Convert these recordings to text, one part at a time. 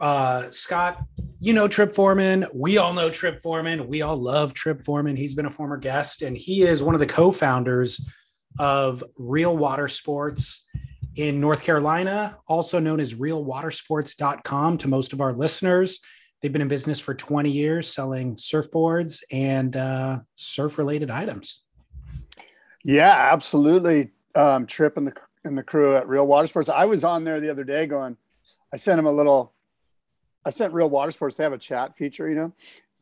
Uh, Scott, you know Trip Foreman. We all know Trip Foreman. We all love Trip Foreman. He's been a former guest, and he is one of the co-founders of Real Water Sports in North Carolina, also known as realwatersports.com to most of our listeners. They've been in business for 20 years selling surfboards and uh, surf related items. Yeah, absolutely. Um, Trip and the, and the crew at Real Water Sports. I was on there the other day going, I sent him a little I sent Real Water Sports. They have a chat feature, you know,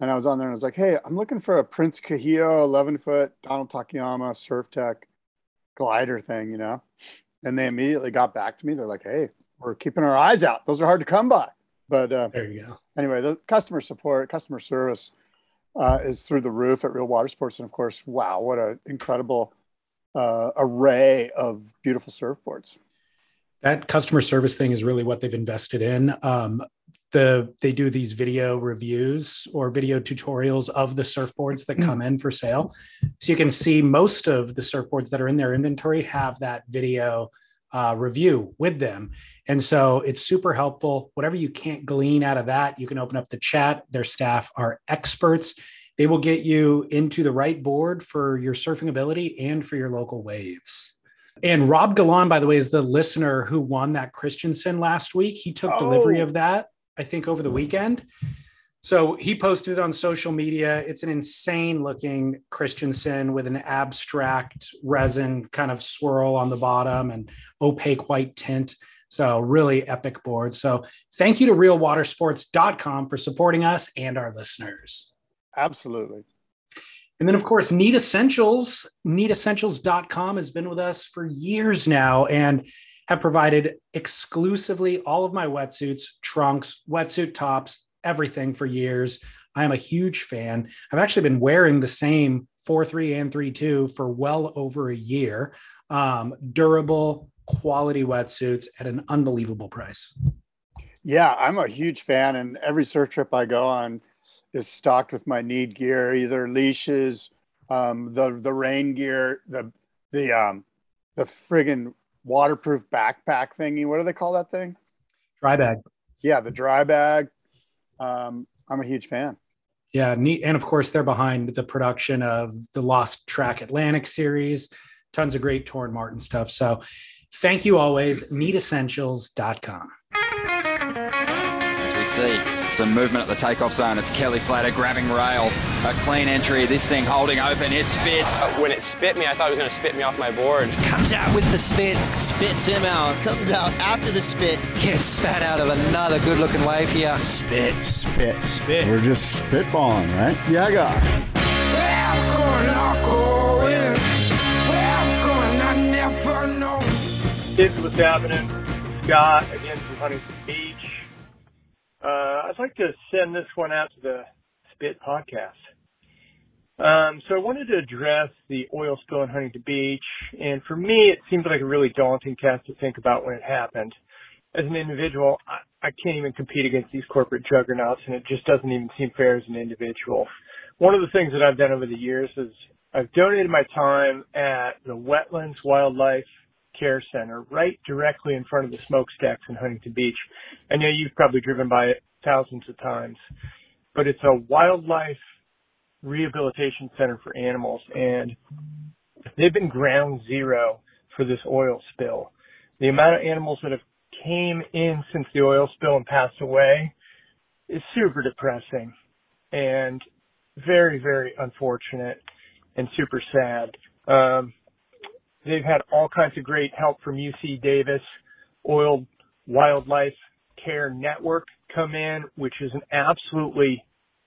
and I was on there and I was like, "Hey, I'm looking for a Prince Kahio 11 foot Donald Takayama Surf Tech glider thing, you know." And they immediately got back to me. They're like, "Hey, we're keeping our eyes out. Those are hard to come by." But uh, there you go. Anyway, the customer support, customer service uh, is through the roof at Real Water Sports, and of course, wow, what an incredible uh, array of beautiful surfboards that customer service thing is really what they've invested in. Um, the they do these video reviews or video tutorials of the surfboards that come in for sale. So you can see most of the surfboards that are in their inventory have that video uh, review with them. And so it's super helpful. Whatever you can't glean out of that you can open up the chat. Their staff are experts. They will get you into the right board for your surfing ability and for your local waves. And Rob Galan, by the way, is the listener who won that Christensen last week. He took oh. delivery of that I think, over the weekend. So he posted it on social media. It's an insane looking Christensen with an abstract resin kind of swirl on the bottom and opaque white tint. So really epic board. So thank you to realwatersports.com for supporting us and our listeners. Absolutely. And then, of course, Need Essentials, needessentials.com has been with us for years now. And have provided exclusively all of my wetsuits, trunks, wetsuit tops, everything for years. I am a huge fan. I've actually been wearing the same 4.3 and 3.2 for well over a year. Um, durable, quality wetsuits at an unbelievable price. Yeah, I'm a huge fan, and every surf trip I go on is stocked with my need gear, either leashes, um, the the rain gear, the the um, the friggin' waterproof backpack thingy. What do they call that thing? Dry bag. Yeah, the dry bag. Um, I'm a huge fan. Yeah, neat. And of course, they're behind the production of the Lost Track Atlantic series. Tons of great Torren Martyn stuff. So thank you always. Needessentials.com. As we see some movement at the takeoff zone. It's Kelly Slater grabbing rail. A clean entry. This thing holding open. It spits. Uh, when it spit me, I thought it was going to spit me off my board. Comes out with the spit, spits him out. Comes out after the spit, gets spat out of another good looking wave here. Spit. Spit. Spit. We're just spitballing, right? Yeah, I got. It. Welcome, Uncle Williams. Welcome, I never know. This is what's happening. Scott again from Huntington Beach. Uh, I'd like to send this one out to the Spit podcast. Um, so I wanted to address the oil spill in Huntington Beach, and for me, it seemed like a really daunting task to think about when it happened. As an individual, I, I can't even compete against these corporate juggernauts, and it just doesn't even seem fair as an individual. One of the things that I've done over the years is I've donated my time at the Wetlands Wildlife Care Center right directly in front of the smokestacks in Huntington Beach. I know you've probably driven by it thousands of times, but it's a wildlife rehabilitation center for animals and they've been ground zero for this oil spill. The amount of animals that have came in since the oil spill and passed away is super depressing. And very, very unfortunate and super sad. Um, they've had all kinds of great help from UC Davis, Oiled Wildlife Care Network come in, which is an absolutely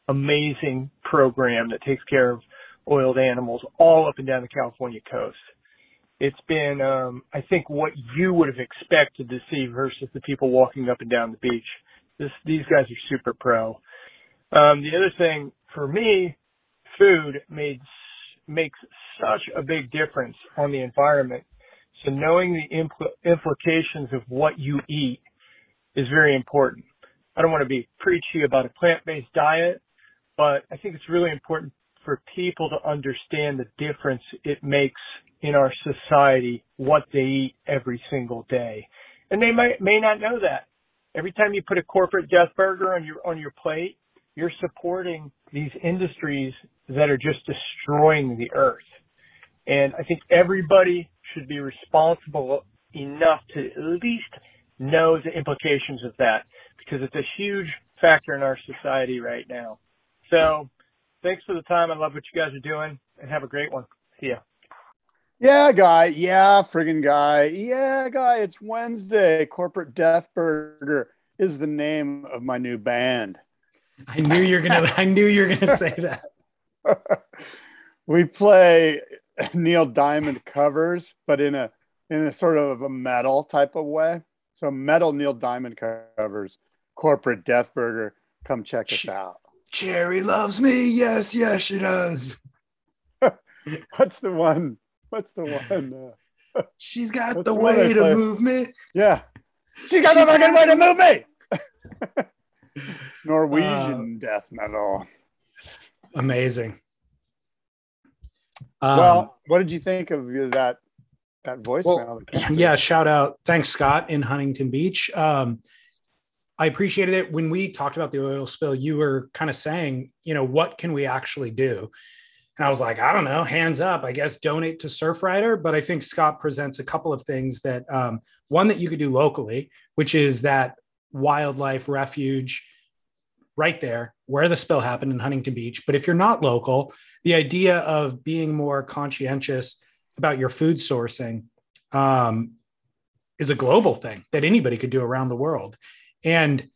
amazing program that takes care of oiled animals all up and down the California coast. It's been, um, I think, what you would have expected to see versus the people walking up and down the beach. This, these guys are super pro. Um, the other thing for me, food made makes such a big difference on the environment. So knowing the impl- implications of what you eat is very important. I don't want to be preachy about a plant-based diet, but I think it's really important for people to understand the difference it makes in our society what they eat every single day. And they might, may not know that. Every time you put a corporate death burger on your, on your plate, you're supporting these industries that are just destroying the earth. And I think everybody should be responsible enough to at least know the implications of that because it's a huge factor in our society right now. So thanks for the time. I love what you guys are doing and have a great one. See ya. Yeah, guy. Yeah, friggin' guy. Yeah, guy. It's Wednesday. Corporate Death Burger is the name of my new band. I knew you're gonna. I knew you're gonna say that. we play Neil Diamond covers, but in a in a sort of a metal type of way. So metal Neil Diamond covers, corporate Death Burger. Come check us out. Cherry loves me. Yes, yes, she does. What's the one? What's the one? Uh, She's got the, way to move me. Yeah. She's got She's the fucking way to move me. Norwegian uh, death metal. Amazing. Um, well, what did you think of that that voicemail? Well, yeah, shout out. Thanks, Scott in Huntington Beach. Um, I appreciated it when we talked about the oil spill. You were kind of saying, you know, what can we actually do? And I was like, I don't know, hands up. I guess donate to Surfrider. But I think Scott presents a couple of things that um, one that you could do locally, which is that wildlife refuge right there where the spill happened in Huntington Beach. But if you're not local, the idea of being more conscientious about your food sourcing um, is a global thing that anybody could do around the world. And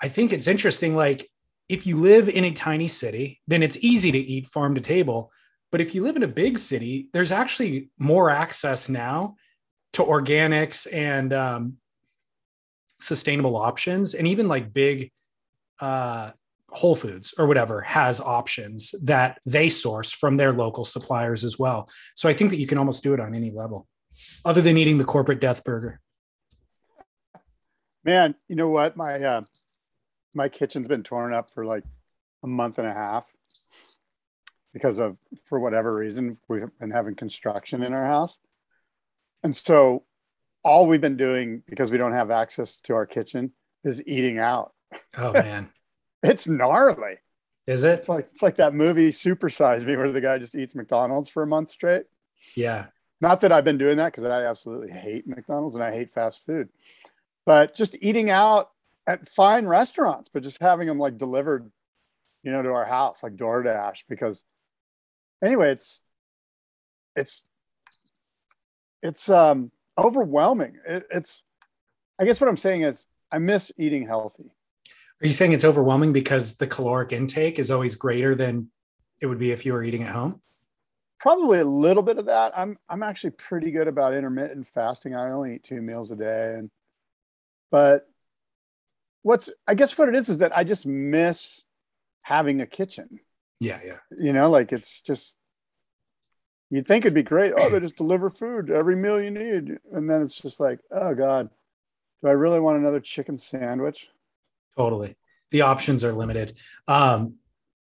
I think it's interesting. Like, if you live in a tiny city, then it's easy to eat farm to table. But if you live in a big city, there's actually more access now to organics and um, sustainable options, and even like big uh, Whole Foods or whatever has options that they source from their local suppliers as well. So I think that you can almost do it on any level, other than eating the corporate death burger. Man, you know what? My uh, my kitchen's been torn up for like a month and a half because of for whatever reason we've been having construction in our house, and so all we've been doing because we don't have access to our kitchen is eating out Oh man, it's gnarly. Is it? It's like it's like that movie Super Size Me, where the guy just eats McDonald's for a month straight. Yeah. Not that I've been doing that because I absolutely hate McDonald's and I hate fast food, but just eating out at fine restaurants, but just having them like delivered, you know, to our house like DoorDash. Because anyway, it's it's it's um overwhelming. It, it's I guess what I'm saying is I miss eating healthy. Are you saying it's overwhelming because the caloric intake is always greater than it would be if you were eating at home? Probably a little bit of that. I'm I'm actually pretty good about intermittent fasting. I only eat two meals a day and but what's I guess what it is is that I just miss having a kitchen. Yeah, yeah. You know, like it's just you'd think it'd be great. Oh, they just deliver food every meal you need. And then it's just like, oh God, do I really want another chicken sandwich? Totally. The options are limited. Um,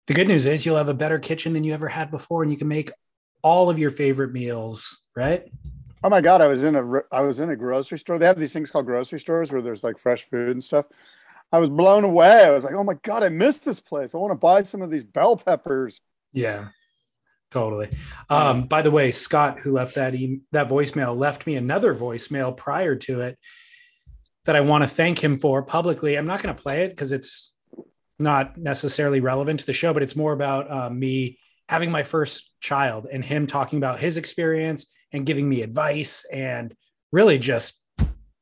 the good news is you'll have a better kitchen than you ever had before, and you can make all of your favorite meals, right? Oh my god, I was in a I was in a grocery store. They have these things called grocery stores where there's like fresh food and stuff. I was blown away. I was like, "Oh my god, I missed this place. I want to buy some of these bell peppers." Yeah. Totally. Um, by the way, Scott, who left that e- that voicemail, left me another voicemail prior to it that I want to thank him for publicly. I'm not going to play it because it's not necessarily relevant to the show, but it's more about uh, me having my first child and him talking about his experience and giving me advice and really just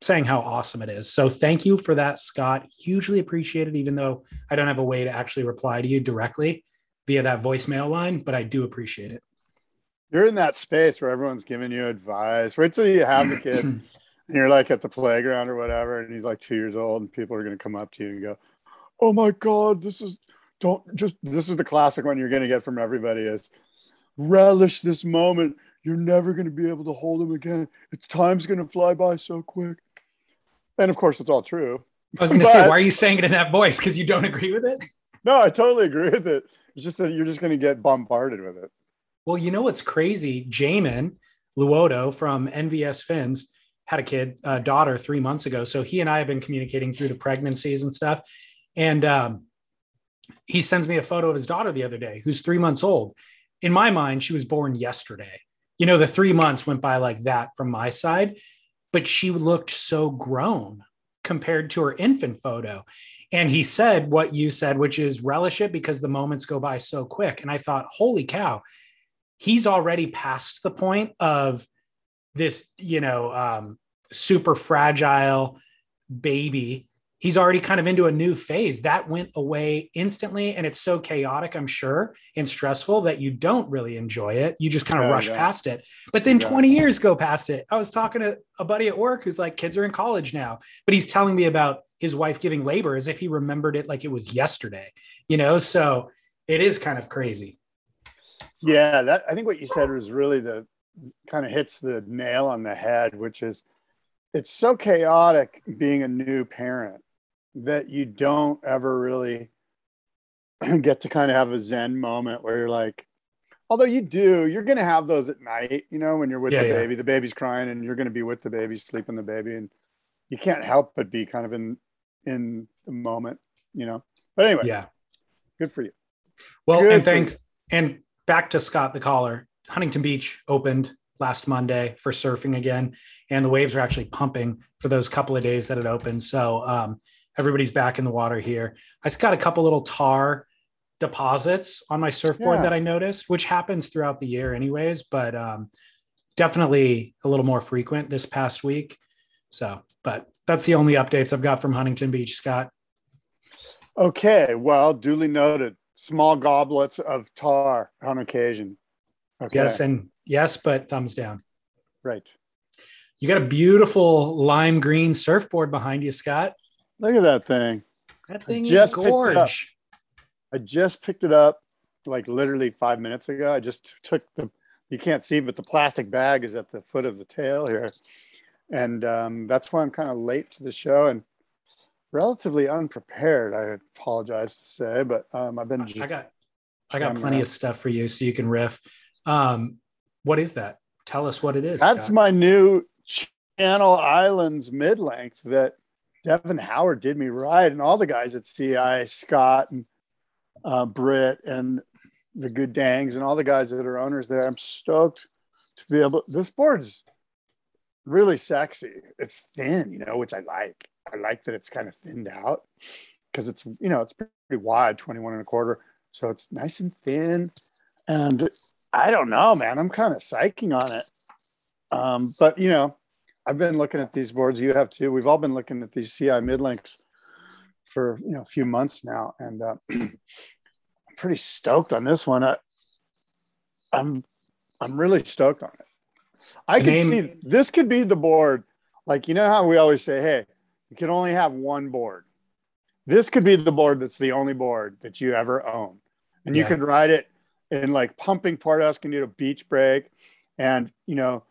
saying how awesome it is. So thank you for that, Scott. Hugely appreciated, even though I don't have a way to actually reply to you directly via that voicemail line, but I do appreciate it. You're in that space where everyone's giving you advice. Wait till you have the kid and you're like at the playground or whatever, and he's like two years old, and people are going to come up to you and go, Oh my God, this is, don't just, this is the classic one you're going to get from everybody is relish this moment. You're never going to be able to hold him again. It's time's going to fly by so quick. And of course, it's all true. I was going to say, why are you saying it in that voice? Because you don't agree with it? No, I totally agree with it. It's just that you're just going to get bombarded with it. Well, you know what's crazy? Jamin Luoto from NVS Fins had a kid, a daughter, three months ago. So he and I have been communicating through the pregnancies and stuff. And um, he sends me a photo of his daughter the other day, who's three months old. In my mind, she was born yesterday. You know, the three months went by like that from my side, but she looked so grown compared to her infant photo. And he said what you said, which is relish it because the moments go by so quick. And I thought, holy cow, he's already past the point of this, you know, um, super fragile baby he's already kind of into a new phase. That went away instantly and it's so chaotic i'm sure and stressful that you don't really enjoy it. You just kind of yeah, rush yeah. past it. But then yeah. 20 years go past it. I was talking to a buddy at work who's like kids are in college now but he's telling me about his wife giving labor as if he remembered it like it was yesterday you know? So it is kind of crazy. Yeah that i think what you said was really the kind of hits the nail on the head which is it's so chaotic being a new parent that you don't ever really get to kind of have a zen moment where you're like although you do you're going to have those at night you know when you're with yeah, the yeah. baby the baby's crying and you're going to be with the baby sleeping the baby and you can't help but be kind of in in the moment you know? But anyway yeah. good for you. Well good and thanks and back to scott the caller. Huntington beach opened last monday for surfing again and the waves are actually pumping for those couple of days that it opened. So um, everybody's back in the water here. I just got a couple little tar deposits on my surfboard yeah. that I noticed, which happens throughout the year anyways, but um, definitely a little more frequent this past week. So, but that's the only updates I've got from Huntington Beach, Scott. Okay, well, duly noted. Small goblets of tar on occasion. Okay. Yes, and yes, but thumbs down. Right. You got a beautiful lime green surfboard behind you, Scott. Look at that thing. That thing just is gorge. I just picked it up like literally five minutes ago. I just took the, you can't see, but the plastic bag is at the foot of the tail here. And um, that's why I'm kind of late to the show and relatively unprepared. I apologize to say, but um, I've been I got, I got plenty around. of stuff for you so you can riff. Um, what is that? Tell us what it is. That's Scott. my new Channel Islands mid length that Devon Howard did me right, and all the guys at CI, Scott and uh, Britt and the good dangs and all the guys that are owners there. I'm stoked to be able. This board's really sexy. It's thin, you know, which I like. I like that it's kind of thinned out because it's you know it's pretty wide, 21 and a quarter, so it's nice and thin. And I don't know, man. I'm kind of psyching on it. Um, but you know, I've been looking at these boards. You have too. We've all been looking at these CI mid lengths for you know a few months now, and uh, I'm pretty stoked on this one. I, I'm I'm really stoked on it. I can see this could be the board. Like you know how we always say, hey, you can only have one board. This could be the board that's the only board that you ever own, and yeah. you can ride it in like pumping part house can do a beach break, and you know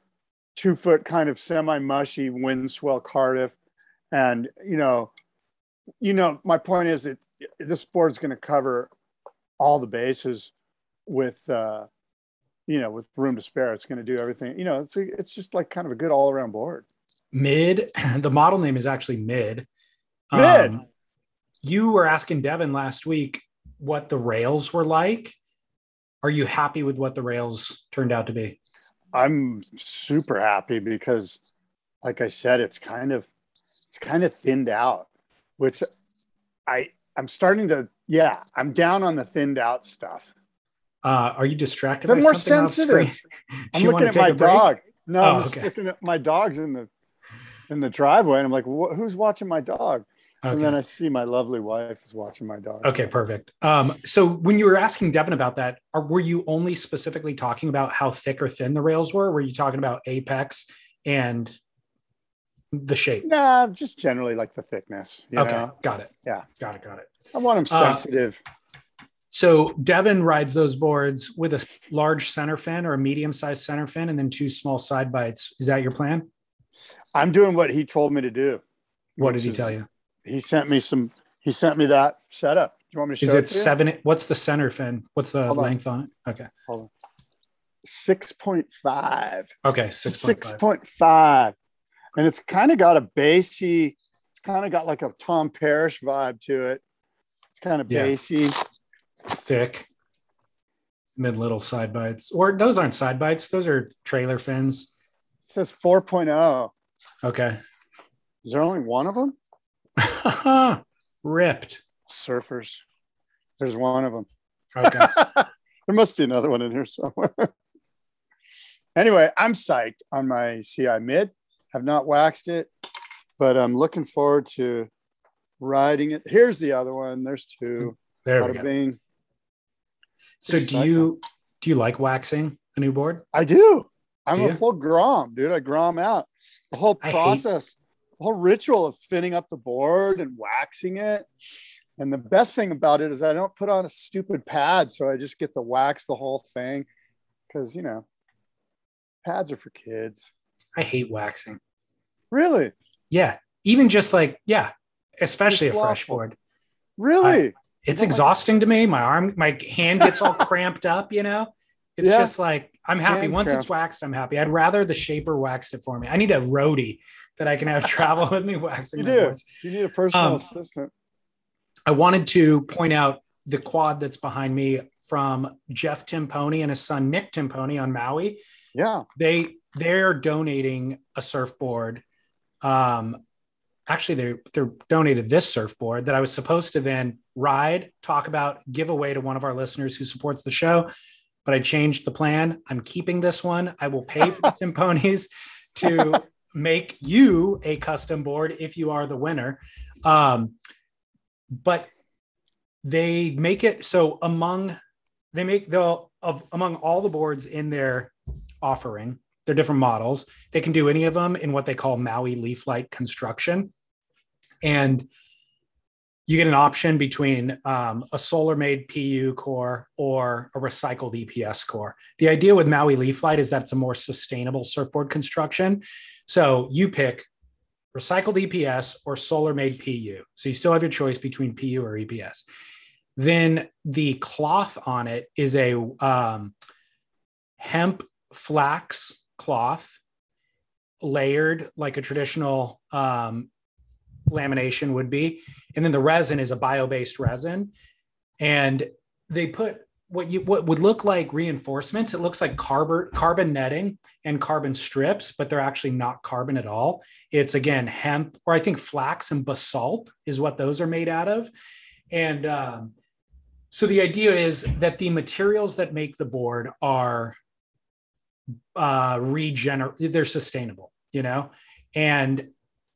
two foot kind of semi mushy wind swell Cardiff. And, you know, you know, my point is that this board's going to cover all the bases with, uh, you know, with room to spare. It's going to do everything, you know, it's, a, it's just like kind of a good all around board. Mid, the model name is actually Mid. Mid. Um, you were asking Devon last week what the rails were like. Are you happy with what the rails turned out to be? I'm super happy because, like I said, it's kind of it's kind of thinned out, which I I'm starting to Yeah, I'm down on the thinned out stuff. Uh, are you distracted They're by more something off screen? sensitive. I'm looking at my dog. No, Oh, I'm just okay. looking at my dogs in the in the driveway, and I'm like, "Wh- "Who's watching my dog?" And then I see my lovely wife is watching my dog. Okay, perfect. Um, so when you were asking Devon about that, are, were you only specifically talking about how thick or thin the rails were? Were you talking about apex and the shape? Nah, just generally like the thickness. Okay, know? got it. Yeah. got it, got it. I want them Uh, sensitive. So Devin rides those boards with a large center fin or a medium-sized center fin, and then two small side bites. Is that your plan? I'm doing what he told me to do. What did he tell you? He sent me some. He sent me that setup. Do you want me to show Is it you? seven? What's the center fin? What's the Hold length on it? Okay, Hold on. Six point five. okay, six point Six five. point five, and it's kind of got a bassy. It's kind of got like a Tom Parrish vibe to it. It's kind of Yeah. bassy. thick mid little side bites or those aren't side bites those are trailer fins It says 4.0. okay Is there only one of them? ripped Surfers. There's one of them. okay there must be another one in here somewhere. anyway, I'm psyched on my CI mid. Have not waxed it, but I'm looking forward to riding it. Here's the other one. There's two. Mm, there we go bing. so do you do you like waxing a new board I do. I'm Do a you? full grom, dude. I grom out. The whole process, whole ritual of thinning up the board and waxing it. And the best thing about it is I don't put on a stupid pad, so I just get to wax the whole thing. Because you know, pads are for kids. i hate waxing Really, yeah even just like yeah especially a fresh board really. it's oh don't like- exhausting to me my arm my hand gets all cramped up you know it's Yeah. just like i'm happy once it's waxed i'm happy i'd rather the shaper waxed it for me i need a roadie that i can have travel with me waxing You do. boards. You need a personal Um, assistant. I wanted to point out the quad that's behind me from Jeff Timpone and his son Nick Timpone on Maui. Yeah. They they're donating a surfboard. Um, actually, they they're donated this surfboard that I was supposed to then ride, talk about, give away to one of our listeners who supports the show. But I changed the plan. I'm keeping this one. I will pay for the Timpones to make you a custom board if you are the winner. Um, but they make it so among they make the of among all the boards in their offering their different models they can do any of them in what they call maui leaf light construction and you get an option between um, a solar made pu core or a recycled eps core the idea with maui leaf light is that it's a more sustainable surfboard construction so you pick recycled EPS or solar made PU. So you still have your choice between PU or EPS. Then the cloth on it is a um, hemp flax cloth layered like a traditional um, lamination would be. And then the resin is a bio based resin. And they put what you what would look like reinforcements. It looks like carbon carbon netting and carbon strips, but they're actually not carbon at all. It's again hemp, or I think flax and basalt is what those are made out of. And um, so the idea is that the materials that make the board are uh, regener they're sustainable, you know, and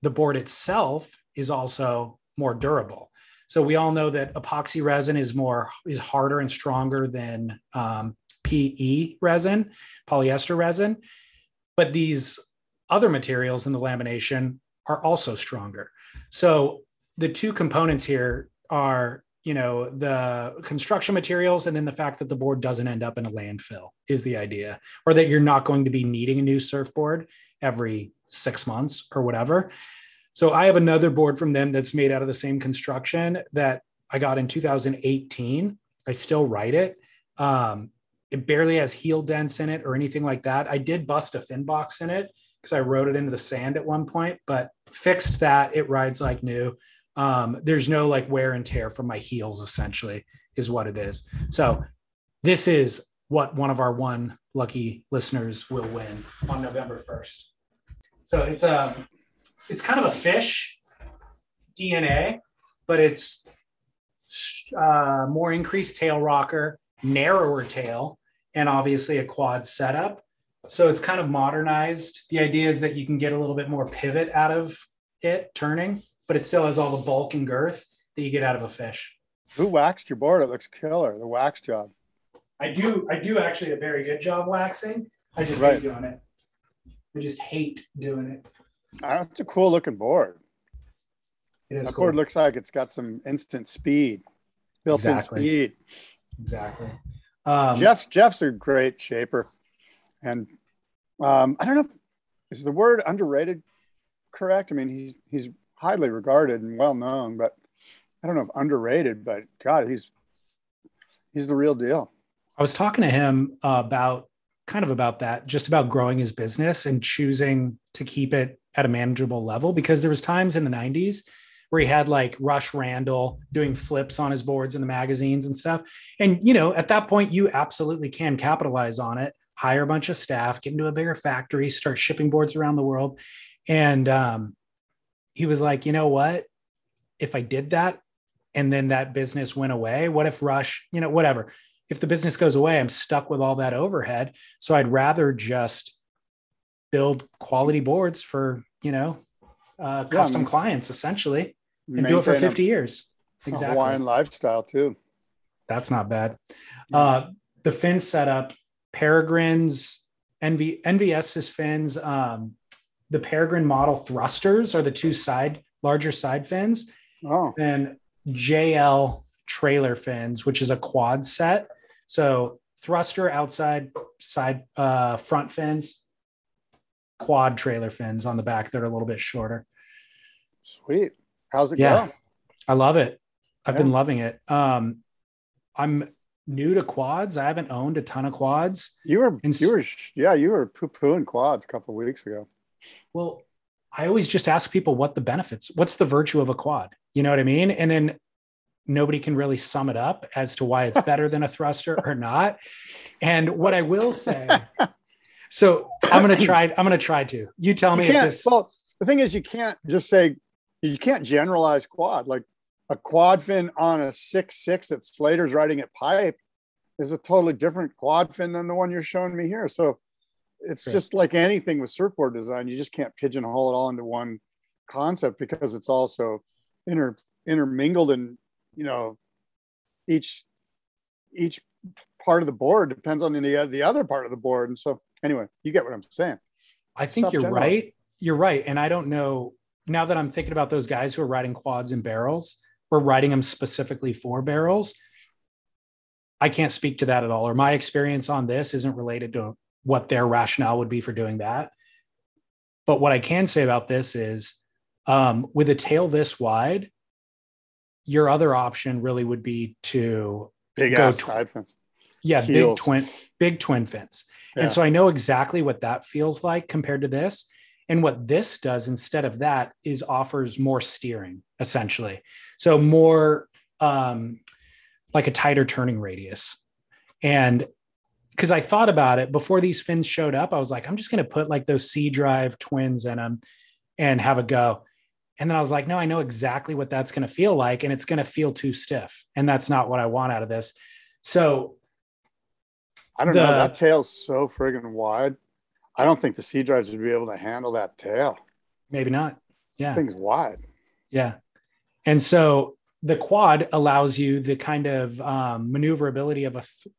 the board itself is also more durable. So we all know that epoxy resin is more is harder and stronger than um, PE resin, polyester resin, but these other materials in the lamination are also stronger. So the two components here are, you know, the construction materials and then the fact that the board doesn't end up in a landfill is the idea, or that you're not going to be needing a new surfboard every six months or whatever. So I have another board from them that's made out of the same construction that I got in 2018. I still write it. Um, it barely has heel dents in it or anything like that. I did bust a fin box in it because I rode it into the sand at one point, but fixed that. It rides like new. Um, there's no like wear and tear from my heels, essentially, is what it is. So this is what one of our one lucky listeners will win on November 1st. So it's um it's kind of a fish DNA, but it's uh, more increased tail rocker, narrower tail, and obviously a quad setup. So it's kind of modernized. The idea is that you can get a little bit more pivot out of it turning, but it still has all the bulk and girth that you get out of a fish. Who waxed your board? It looks killer. The wax job. I do. I do actually a very good job waxing. I just Right. hate doing it. I just hate doing it. Uh, It's a cool looking board. It is That cool. board looks like it's got some instant speed, built-in Exactly. speed. exactly. Um, Jeff Jeff's a great shaper, and um, I don't know if is the word underrated correct. I mean, he's he's highly regarded and well known, but I don't know if underrated. But God, he's he's the real deal. I was talking to him about kind of about that, just about growing his business and choosing to keep it at a manageable level because there was times in the 90s where he had like Rush Randle doing flips on his boards in the magazines and stuff. And you know, at that point you absolutely can capitalize on it, hire a bunch of staff, get into a bigger factory, start shipping boards around the world. And um he was like, "You know what? If I did that and then that business went away, what if Rush, you know, whatever if the business goes away, I'm stuck with all that overhead. So I'd rather just build quality boards for, you know, uh, custom man. clients essentially and do it for Maintain a- 50 years. Exactly. Hawaiian lifestyle too. That's not bad. Uh, the fin setup, Peregrine's, NV, NVS's fins, um, the Peregrine model thrusters are the two side, larger side fins. Oh, then JL trailer fins, which is a quad set. So thruster outside, side, uh, front fins, quad trailer fins on the back that are a little bit shorter. sweet. How's it Yeah. go? I love it. I've been loving it. Um, I'm new to quads. I haven't owned a ton of quads. You were And you were yeah you were poo pooing quads a couple of weeks ago. Well, I always just ask people what the benefits, what's the virtue of a quad? You know what I mean? And then nobody can really sum it up as to why it's better than a thruster or not. And what I will say, so I'm gonna try, I'm gonna try to. You tell me You if this Well, the thing is, you can't just say you can't generalize quad. Like a quad fin on a six six that Slater's riding at pipe is a totally different quad fin than the one you're showing me here. So it's Sure. just like anything with surfboard design. You just can't pigeonhole it all into one concept because it's also inter intermingled and you know each each part of the board depends on the the other part of the board. And so anyway, you get what I'm saying. I think Stop you're general. right. You're right. And I don't know now that I'm thinking about those guys who are riding quads and barrels or riding them specifically for barrels. I can't speak to that at all. Or my experience on this isn't related to what their rationale would be for doing that. But what I can say about this is um, with a tail this wide, your other option really would be to Big Go ass tw- side fence. Yeah, big twin, big twin fins. Yeah. And so I know exactly what that feels like compared to this. And what this does instead of that is offers more steering, essentially. So more um, like a tighter turning radius. And because I thought about it before these fins showed up, I was like, I'm just going to put like those C drive twins in them and have a go. And then I was like, no, I know exactly what that's going to feel like. And it's going to feel too stiff. And that's not what I want out of this. So I don't the- know. That tail's so friggin' wide. I don't think the C drives would be able to handle that tail. maybe not. Yeah. That thing's wide. Yeah. And so the quad allows you the kind of um, maneuverability of a, th-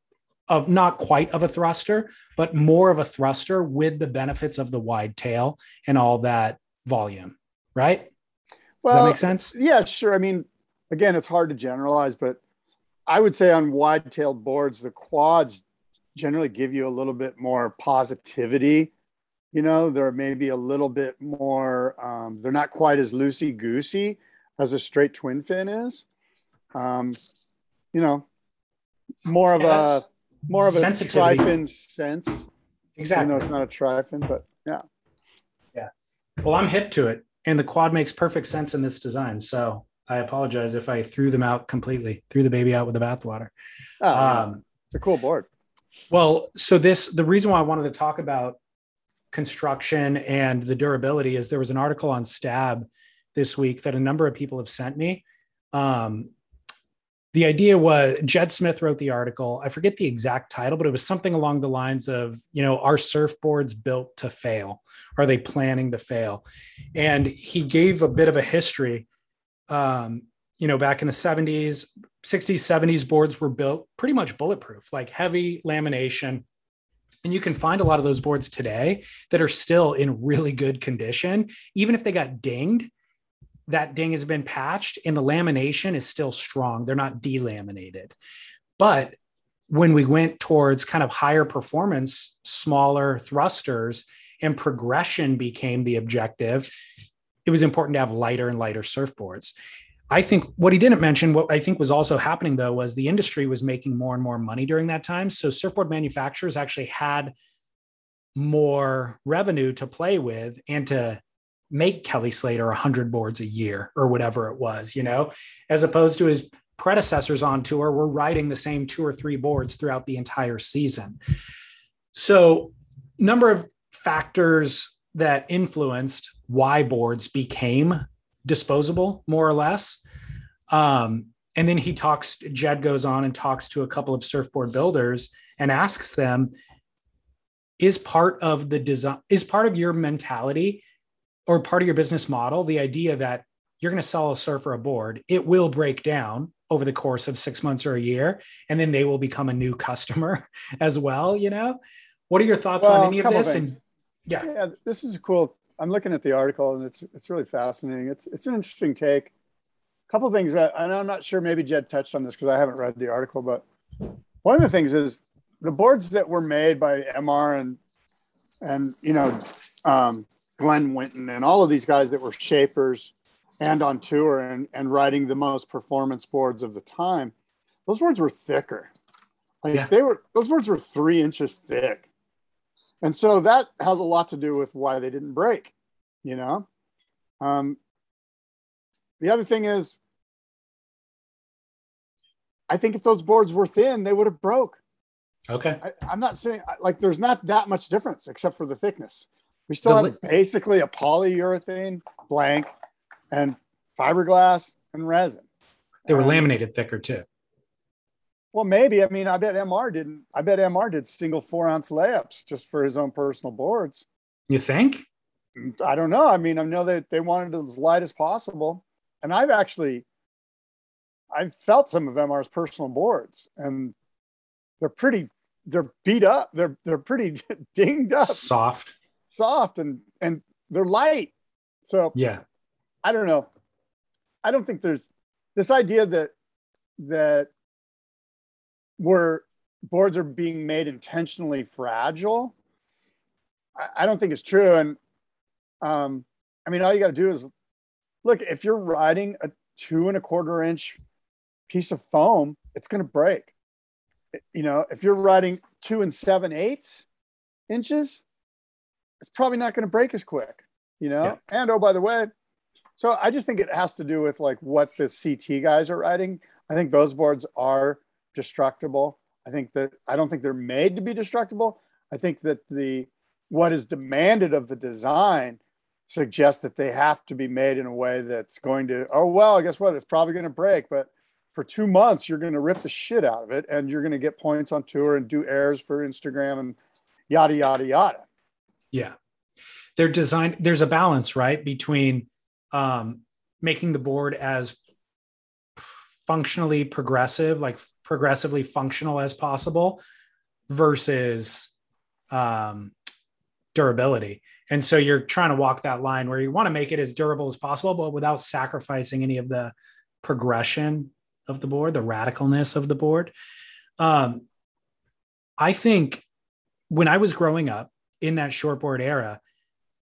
of not quite of a thruster, but more of a thruster with the benefits of the wide tail and all that volume. Right. Does that make sense? Yeah, sure. I mean, again, it's hard to generalize, but I would say on wide tailed boards, the quads generally give you a little bit more positivity. You know, they're maybe a little bit more, um, they're not quite as loosey goosey as a straight twin fin is. Um, you know, more of Yeah, a more of a tri-fin sense. Exactly. Even though it's not a tri-fin, but yeah. Yeah. Well, I'm hip to it. And the quad makes perfect sense in this design. So I apologize if I threw them out completely, threw the baby out with the bathwater. Oh. Um, it's a cool board. Well, so this the reason why I wanted to talk about construction and the durability is there was an article on Stab this week that a number of people have sent me. Um, the idea was Jed Smith wrote the article. I forget the exact title, but it was something along the lines of, you know, are surfboards built to fail? Are they planning to fail? And he gave a bit of a history. Um, you know, back in the 70s, 60s, 70s, boards were built pretty much bulletproof, like heavy lamination. And you can find a lot of those boards today that are still in really good condition. Even if they got dinged, that ding has been patched and the lamination is still strong. They're not delaminated. But when we went towards kind of higher performance, smaller thrusters, and progression became the objective, it was important to have lighter and lighter surfboards. I think what he didn't mention, what I think was also happening though, was the industry was making more and more money during that time. So surfboard manufacturers actually had more revenue to play with and to make Kelly Slater 100 boards a year or whatever it was, you know, as opposed to his predecessors on tour were riding the same two or three boards throughout the entire season. So, number of factors that influenced why boards became disposable, more or less. Um, and then he talks, Jed goes on and talks to a couple of surfboard builders and asks them, is part of the design, is part of your mentality or part of your business model the idea that you're going to sell a surfer a board, it will break down over the course of six months or a year, and then they will become a new customer as well. You know, what are your thoughts well, on any of this? And yeah. yeah, this is cool. I'm looking at the article, and it's it's really fascinating. It's it's an interesting take. A couple things that, and I'm not sure. Maybe Jed touched on this because I haven't read the article, but one of the things is the boards that were made by MR and and you know um, Glen Winton and all of these guys that were shapers and on tour and, and riding the most performance boards of the time, those boards were thicker. Like yeah. they were, those boards were three inches thick. And so that has a lot to do with why they didn't break, you know? Um, the other thing is, I think if those boards were thin, they would have broke. Okay. I, I'm not saying like there's not that much difference except for the thickness. We still the, have basically a polyurethane blank and fiberglass and resin. They were um, laminated thicker too. Well, maybe. I mean, I bet MR didn't. I bet MR did single four ounce layups just for his own personal boards. You think? I don't know. I mean, I know that they wanted it as light as possible, and I've actually, I've felt some of MR's personal boards, and they're pretty. They're beat up. They're they're pretty dinged up. Soft soft and and they're light. So yeah, I don't know. I don't think there's this idea that that where boards are being made intentionally fragile. I, I don't think it's true. And um, I mean, all you got to do is look. If you're riding a two and a quarter inch piece of foam, it's going to break. You know, if you're riding two and seven eighths inches, it's probably not going to break as quick, you know? Yeah. And oh, by the way, so I just think it has to do with like what the CT guys are riding. I think those boards are destructible. I think that I don't think they're made to be destructible. I think that the what is demanded of the design suggests that they have to be made in a way that's going to, oh well, guess what? It's probably going to break, but for two months you're going to rip the shit out of it and you're going to get points on tour and do airs for Instagram and yada yada yada. Yeah. They're designed, there's a balance, right? Between um, making the board as functionally progressive, like progressively functional as possible versus um, durability. And so you're trying to walk that line where you want to make it as durable as possible, but without sacrificing any of the progression of the board, the radicalness of the board. Um, I think when I was growing up, in that shortboard era,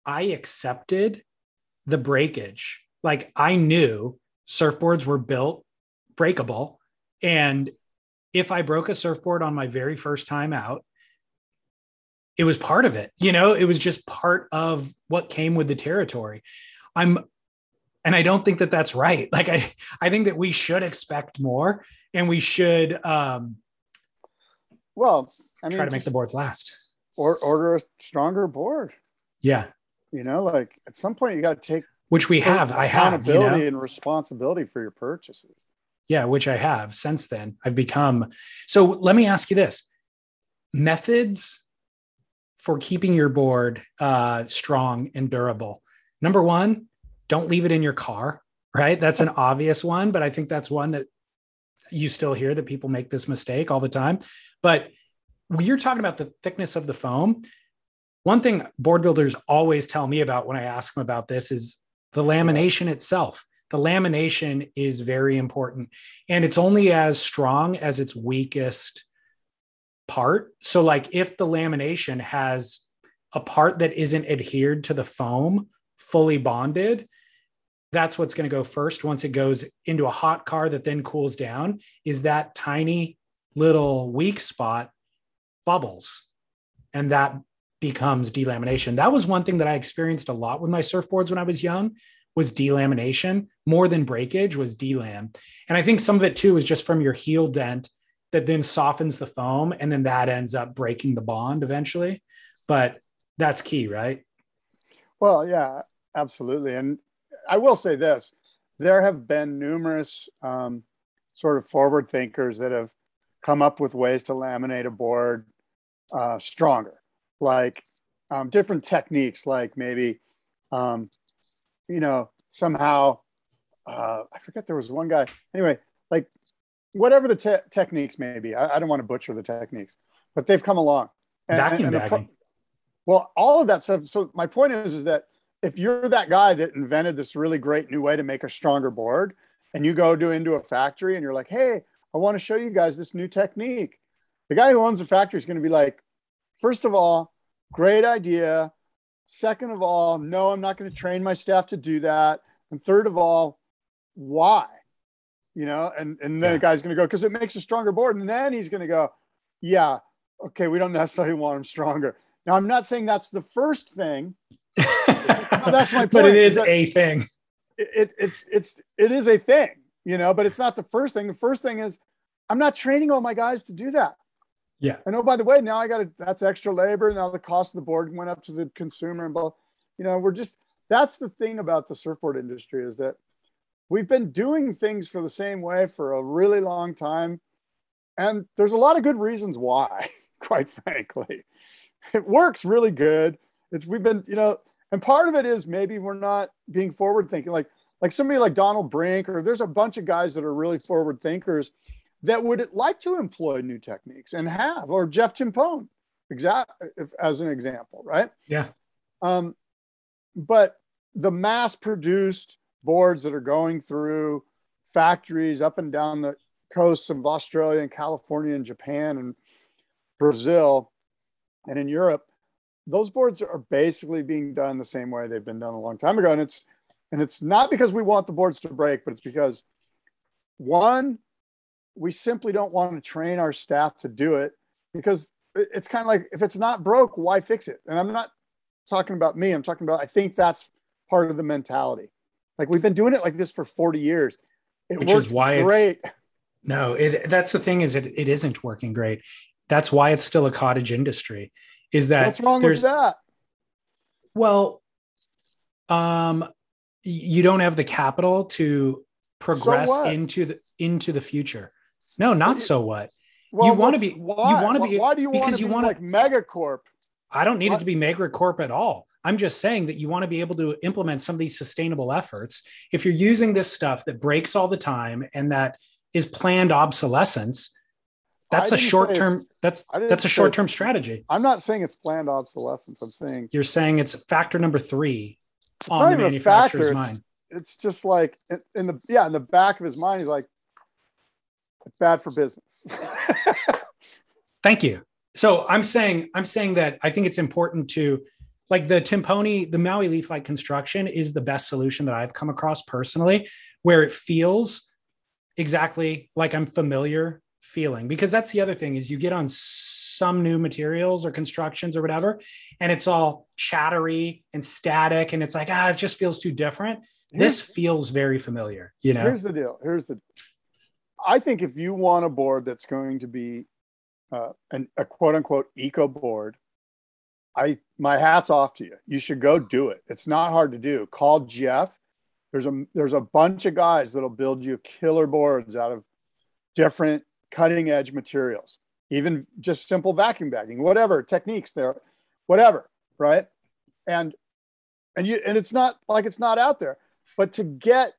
I accepted the breakage. Like I knew surfboards were built breakable. And if I broke a surfboard on my very first time out, it was part of it. You know, it was just part of what came with the territory. I'm, and I don't think that that's right. Like I, I think that we should expect more and we should, um, well, I mean, try to make the boards last or order a stronger board. Yeah. You know, like at some point you got to take which we have. I have accountability you know? and responsibility for your purchases. Yeah, which I have since then. I've become. So let me ask you this methods for keeping your board uh, strong and durable. Number one, don't leave it in your car, right? That's an obvious one, but I think that's one that you still hear that people make this mistake all the time. But when you're talking about the thickness of the foam, one thing board builders always tell me about when I ask them about this is the lamination itself. The lamination is very important and it's only as strong as its weakest part. So, like if the lamination has a part that isn't adhered to the foam, fully bonded, that's what's going to go first. Once it goes into a hot car that then cools down is that tiny little weak spot bubbles and that becomes delamination. That was one thing that i experienced a lot with my surfboards when i was young was delamination. More than breakage was delam. And i think some of it too is just from your heel dent that then softens the foam and then that ends up breaking the bond eventually. But that's key right? Well yeah absolutely. And i will say this there have been numerous um, sort of forward thinkers that have come up with ways to laminate a board uh, stronger. Like um, different techniques like maybe um, you know somehow uh, i forget there was one guy anyway like whatever the te- techniques may be. I, I, don't want to butcher the techniques, but they've come along. And, Vacuum and, and pro- well, all of that stuff. So my point is, is that if you're that guy that invented this really great new way to make a stronger board, and you go to into a factory and you're like, hey, I want to show you guys this new technique. The guy who owns the factory is going to be like, first of all, great idea. Second of all, no, I'm not going to train my staff to do that. And third of all, why? you know, and, and then yeah. the guy's going to go, because it makes a stronger board. And then he's going to go, yeah, okay, we don't necessarily want him stronger. Now, I'm not saying that's the first thing. that's my point. but it is a thing. It, it, it's, it's, it is a thing, you know, but it's not the first thing. The first thing is I'm not training all my guys to do that. Yeah. And oh, by the way, now I got to, that's extra labor. Now the cost of the board went up to the consumer and both, you know, we're just, that's the thing about the surfboard industry is that we've been doing things for the same way for a really long time. And there's a lot of good reasons why, quite frankly. It works really good. It's we've been, you know, and part of it is maybe we're not being forward thinking. Like, like somebody like Donald Brink, or there's a bunch of guys that are really forward thinkers that would like to employ new techniques and have, or Jeff Timpone, exact as an example, right? Yeah. Um, but the mass produced boards that are going through factories up and down the coasts of Australia and California and Japan and Brazil and in Europe, those boards are basically being done the same way they've been done a long time ago. And it's and it's not because we want the boards to break, but it's because one, we simply don't want to train our staff to do it because it's kind of like if it's not broke, why fix it? And I'm not talking about me. I'm talking about I think that's part of the mentality. Like we've been doing it like this for 40 years. It Which is why great. It's, no, it that's the thing is it, it isn't working great. That's why it's still a cottage industry. Is that what's wrong with that? Well, um, you don't have the capital to progress so into the into the future. No, not so what. Well, you want to be. Why? You want to be. Why do you want to be wanna, like Megacorp? I don't need what? it to be Megacorp at all. I'm just saying that you want to be able to implement some of these sustainable efforts. If you're using this stuff that breaks all the time and that is planned obsolescence, that's a short term that's that's a short term strategy. I'm not saying it's planned obsolescence. I'm saying you're saying it's factor number three on the manufacturer's factor, mind. It's, it's just like in the yeah, in the back of his mind, he's like, it's bad for business. Thank you. So I'm saying I'm saying that I think it's important to like the Timpone, the Maui leaf like construction is the best solution that I've come across personally, where it feels exactly like I'm familiar feeling. Because that's the other thing is you get on some new materials or constructions or whatever, and it's all chattery and static, and it's like ah, it just feels too different. Here's, this feels very familiar. You know. Here's the deal. Here's the. I think if you want a board that's going to be uh, an, a quote unquote eco board I my hats off to you. You should go do it. It's not hard to do. Call Jeff. There's a there's a bunch of guys that'll build you killer boards out of different cutting edge materials, even just simple vacuum bagging, whatever techniques there, whatever, right? And and you and it's not like it's not out there, but to get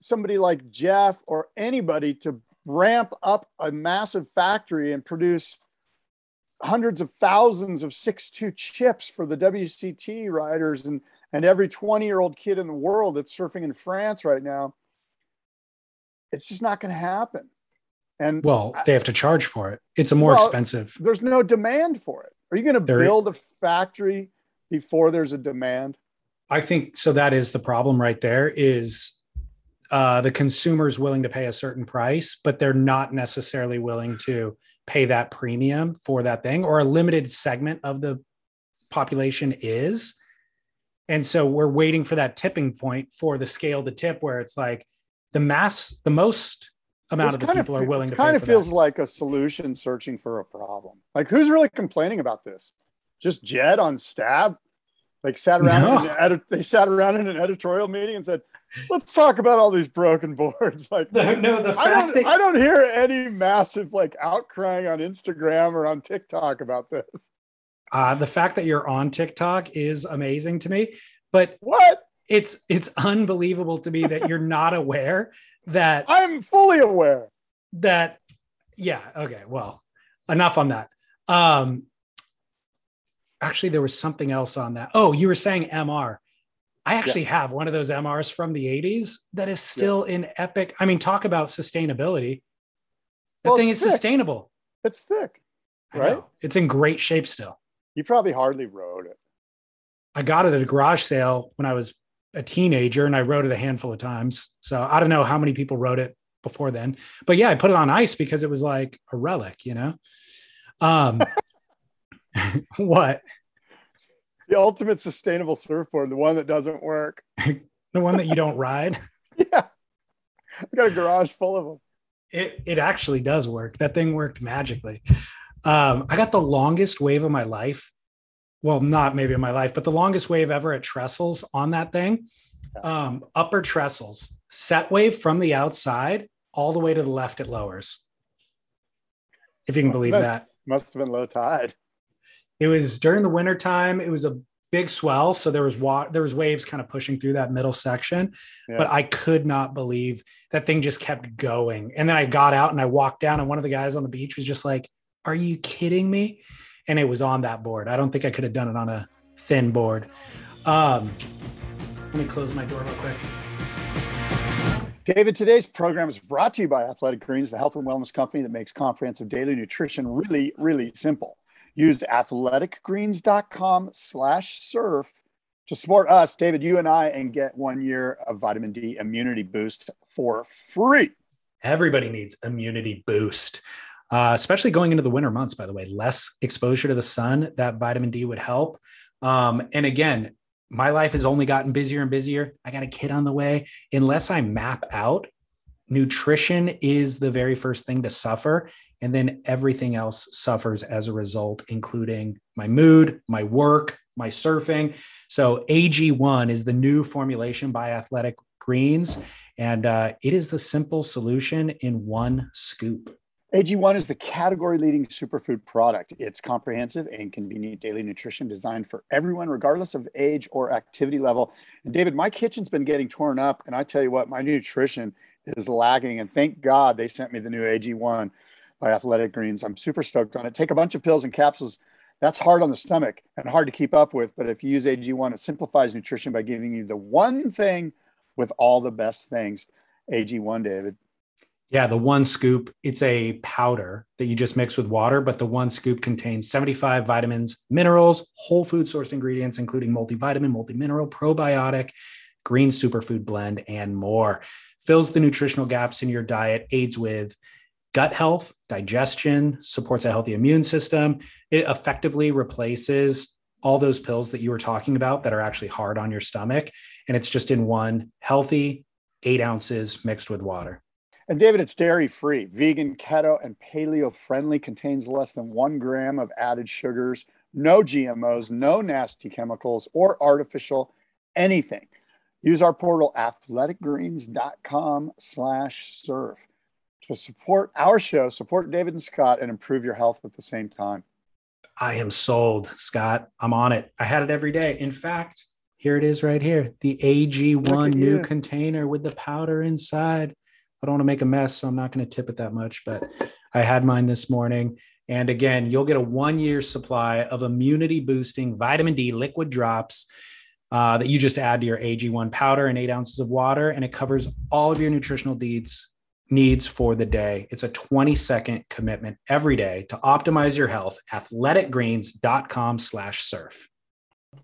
somebody like Jeff or anybody to ramp up a massive factory and produce hundreds of thousands of 6.2 chips for the WCT riders and and every 20 year old kid in the world that's surfing in France right now, it's just not going to happen. And well, they have to charge for it. It's a more well, expensive. There's no demand for it. Are you going to build a factory before there's a demand? I think so. That is the problem right there. Is uh, the consumer is willing to pay a certain price, but they're not necessarily willing to pay that premium for that thing, or a limited segment of the population is. And so we're waiting for that tipping point for the scale to tip where it's like the mass, the most amount this of the people of, are willing to kind of feels that. like a solution searching for a problem. Like who's really complaining about this? Just Jed on stab? Like sat around no. edit, they sat around in an editorial meeting and said, let's talk about all these broken boards. Like the, no, the I don't that- I don't hear any massive like outcrying on Instagram or on TikTok about this. Uh, the fact that you're on TikTok is amazing to me. But what? It's it's unbelievable to me that you're not aware that I'm fully aware that yeah, okay, well, enough on that. Um actually there was something else on that. Oh, you were saying MR. I actually yeah. have one of those MRs from the 80s that is still yeah. in epic. I mean, talk about sustainability. That well, thing is thick. sustainable. It's thick, right? It's in great shape still. You probably hardly rode it. I got it at a garage sale when I was a teenager and I rode it a handful of times. So I don't know how many people rode it before then. But yeah, I put it on ice because it was like a relic, you know? Um what? The ultimate sustainable surfboard, the one that doesn't work. the one that you don't ride? yeah. I got a garage full of them. It it actually does work. That thing worked magically. Um, I got the longest wave of my life. Well, not maybe in my life, but the longest wave ever at trestles on that thing. Um, upper trestles, set wave from the outside all the way to the left it lowers. If you can must believe been, that. Must have been low tide. It was during the winter time. It was a big swell, so there was wa- there was waves kind of pushing through that middle section. Yeah. But I could not believe that thing just kept going. And then I got out and I walked down, and one of the guys on the beach was just like, are you kidding me? And it was on that board. I don't think I could have done it on a thin board. Um, let me close my door real quick. David, today's program is brought to you by Athletic Greens, the health and wellness company that makes comprehensive daily nutrition really, really simple. Use athleticgreens.com slash surf to support us, David, you and I, and get one year of vitamin D immunity boost for free. Everybody needs immunity boost uh, especially going into the winter months, by the way, less exposure to the sun, that vitamin D would help. Um, and again, my life has only gotten busier and busier. I got a kid on the way. Unless I map out, nutrition is the very first thing to suffer. And then everything else suffers as a result, including my mood, my work, my surfing. So, AG1 is the new formulation by Athletic Greens, and uh, it is the simple solution in one scoop. AG1 is the category leading superfood product. It's comprehensive and convenient daily nutrition designed for everyone, regardless of age or activity level. And David, my kitchen's been getting torn up. And I tell you what, my nutrition is lagging. And thank God they sent me the new AG1 by Athletic Greens. I'm super stoked on it. Take a bunch of pills and capsules. That's hard on the stomach and hard to keep up with. But if you use AG1, it simplifies nutrition by giving you the one thing with all the best things. AG1, David. Yeah, the one scoop, it's a powder that you just mix with water, but the one scoop contains 75 vitamins, minerals, whole food sourced ingredients, including multivitamin, multimineral, probiotic, green superfood blend, and more. Fills the nutritional gaps in your diet, aids with gut health, digestion, supports a healthy immune system. It effectively replaces all those pills that you were talking about that are actually hard on your stomach. And it's just in one healthy eight ounces mixed with water. And David, it's dairy free, vegan, keto, and paleo friendly, contains less than one gram of added sugars, no GMOs, no nasty chemicals or artificial anything. Use our portal athleticgreens.com slash surf to support our show, support David and Scott, and improve your health at the same time. I am sold, Scott. I'm on it. I had it every day. In fact, here it is right here the AG1 new container with the powder inside. I don't want to make a mess, so I'm not going to tip it that much, but I had mine this morning. And again, you'll get a one year supply of immunity boosting vitamin D liquid drops uh, that you just add to your AG1 powder and eight ounces of water, and it covers all of your nutritional needs needs for the day. It's a 20 second commitment every day to optimize your health. Athleticgreens.com slash surf.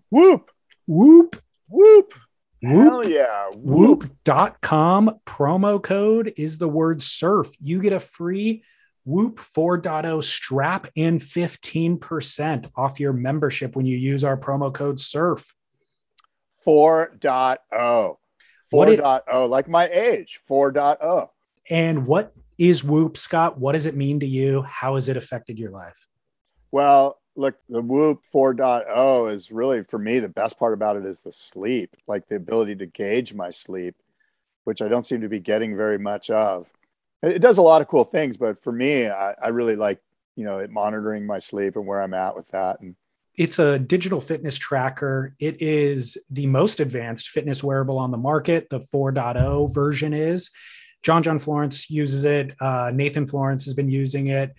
Whoop, whoop, whoop. Hell yeah. Whoop. Whoop.com promo code is the word surf. You get a free Whoop 4.0 strap and 15% off your membership when you use our promo code SURF. 4.0. 4.0, like my age, 4.0. And what is Whoop, Scott? What does it mean to you? How has it affected your life? Well, look, the Whoop 4.0 is really, for me, the best part about it is the sleep, like the ability to gauge my sleep, which I don't seem to be getting very much of it does a lot of cool things, but for me, I, I really like, you know, it monitoring my sleep and where I'm at with that. And it's a digital fitness tracker. It is the most advanced fitness wearable on the market. The 4.0 version is. John John Florence uses it. Uh, Nathan Florence has been using it.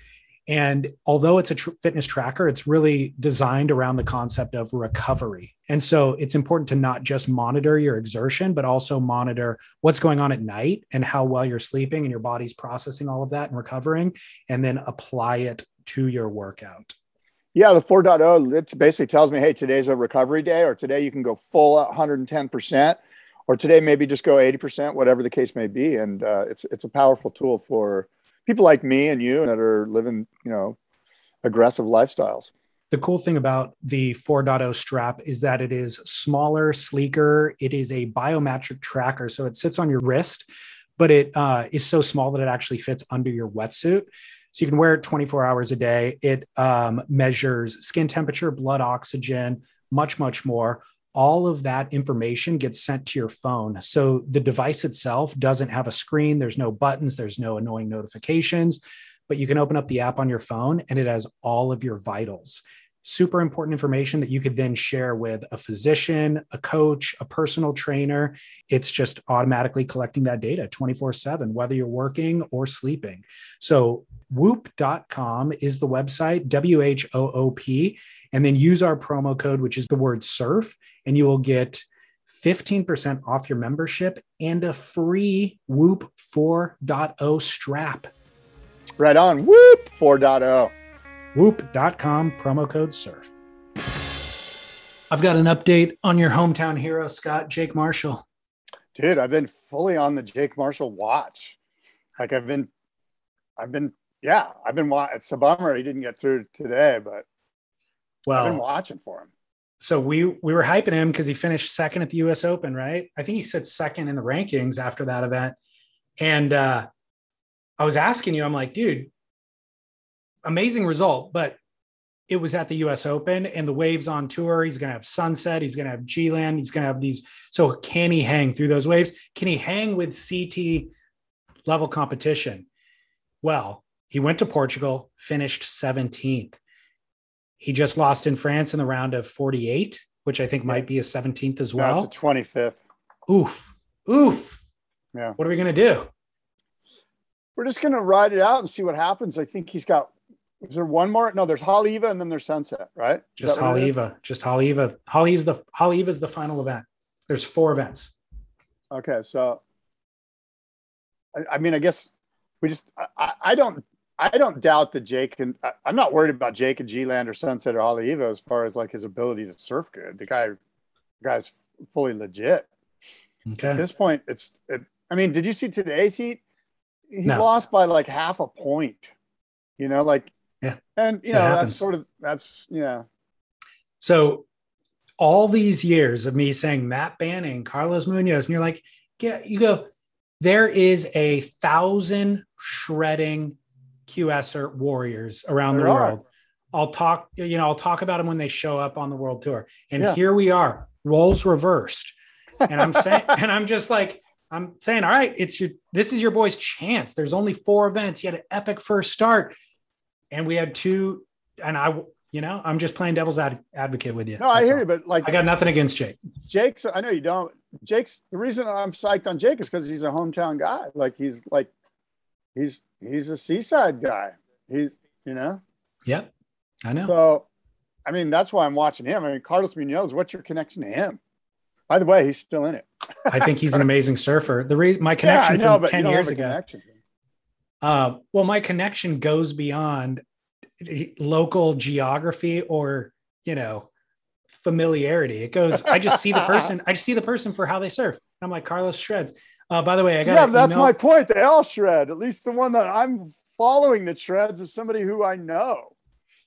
And although it's a tr- fitness tracker, it's really designed around the concept of recovery. And so it's important to not just monitor your exertion, but also monitor what's going on at night and how well you're sleeping and your body's processing all of that and recovering, and then apply it to your workout. Yeah, the 4.0, it basically tells me, hey, today's a recovery day, or today you can go full 110%, or today maybe just go 80%, whatever the case may be. And uh, it's, it's a powerful tool for people like me and you that are living, you know, aggressive lifestyles. The cool thing about the 4.0 strap is that it is smaller, sleeker. It is a biometric tracker. So it sits on your wrist, but it uh, is so small that it actually fits under your wetsuit. So you can wear it 24 hours a day. It um, measures skin temperature, blood oxygen, much, much more all of that information gets sent to your phone. So the device itself doesn't have a screen, there's no buttons, there's no annoying notifications, but you can open up the app on your phone and it has all of your vitals. Super important information that you could then share with a physician, a coach, a personal trainer. It's just automatically collecting that data 24 7, whether you're working or sleeping. So, whoop.com is the website, W H O O P, and then use our promo code, which is the word surf and you will get 15% off your membership and a free Whoop 4.0 strap. Right on. Whoop 4.0. Whoop.com, promo code SURF. I've got an update on your hometown hero, Scott, Jake Marshall. Dude, I've been fully on the Jake Marshall watch. Like I've been, I've been, yeah, I've been, it's a bummer he didn't get through today, but well, I've been watching for him so we we were hyping him because he finished second at the U.S. Open, right? I think he sits second in the rankings after that event. And uh, I was asking you, I'm like, dude, amazing result, but it was at the U.S. Open and the waves on tour. He's going to have Sunset. He's going to have G-Land. He's going to have these. So can he hang through those waves? Can he hang with CT level competition? Well, he went to Portugal, finished 17th. He just lost in France in the round of 48, which I think might be a 17th as well. That's a 25th. Oof. Oof. Yeah. What are we going to do? We're just going to ride it out and see what happens. I think he's got, is there one more? No, there's Haleiwa and then there's Sunset, right? Is just Haleiwa. Just Haleiwa. Haleiwa's the, Haleiwa is the final event. There's four events. Okay. So, I, I mean, I guess we just, I, I don't I don't doubt that Jake and I'm not worried about Jake and G-Land or Sunset or Haleiwa as far as like his ability to surf good. The guy, the guy's fully legit. Okay. At this point, it's. It, I mean, did you see today's heat? He no. lost by like half a point. You know, like yeah, and you know that's sort of that's yeah. So, all these years of me saying Matt Banting, Carlos Munoz, and you're like, yeah, you go. There is a thousand shredding QSer warriors around there the world. Are. I'll talk, you know, I'll talk about them when they show up on the world tour. And yeah. here we are, roles reversed. And I'm saying, and I'm just like, I'm saying, all right, it's your this is your boy's chance. There's only four events. He had an epic first start, and we had two. And I, you know, I'm just playing devil's ad- advocate with you. No, I hear all. you, but like I got nothing against Jake. Jake's. I know you don't. Jake's the reason I'm psyched on Jake is because he's a hometown guy. Like he's like he's he's a seaside guy. He's you know. Yep, I know. So, I mean, that's why I'm watching him. I mean, Carlos Munoz. What's your connection to him? By the way, he's still in it. I think he's an amazing surfer. The reason my connection yeah, know, from 10 years ago. connection. Uh, well, my connection goes beyond local geography or you know familiarity. It goes. I just see the person. I just see the person for how they surf. I'm like Carlos shreds. Uh, by the way, I got. Yeah, that's my point. They all shred. At least the one that I'm following that shreds is somebody who I know.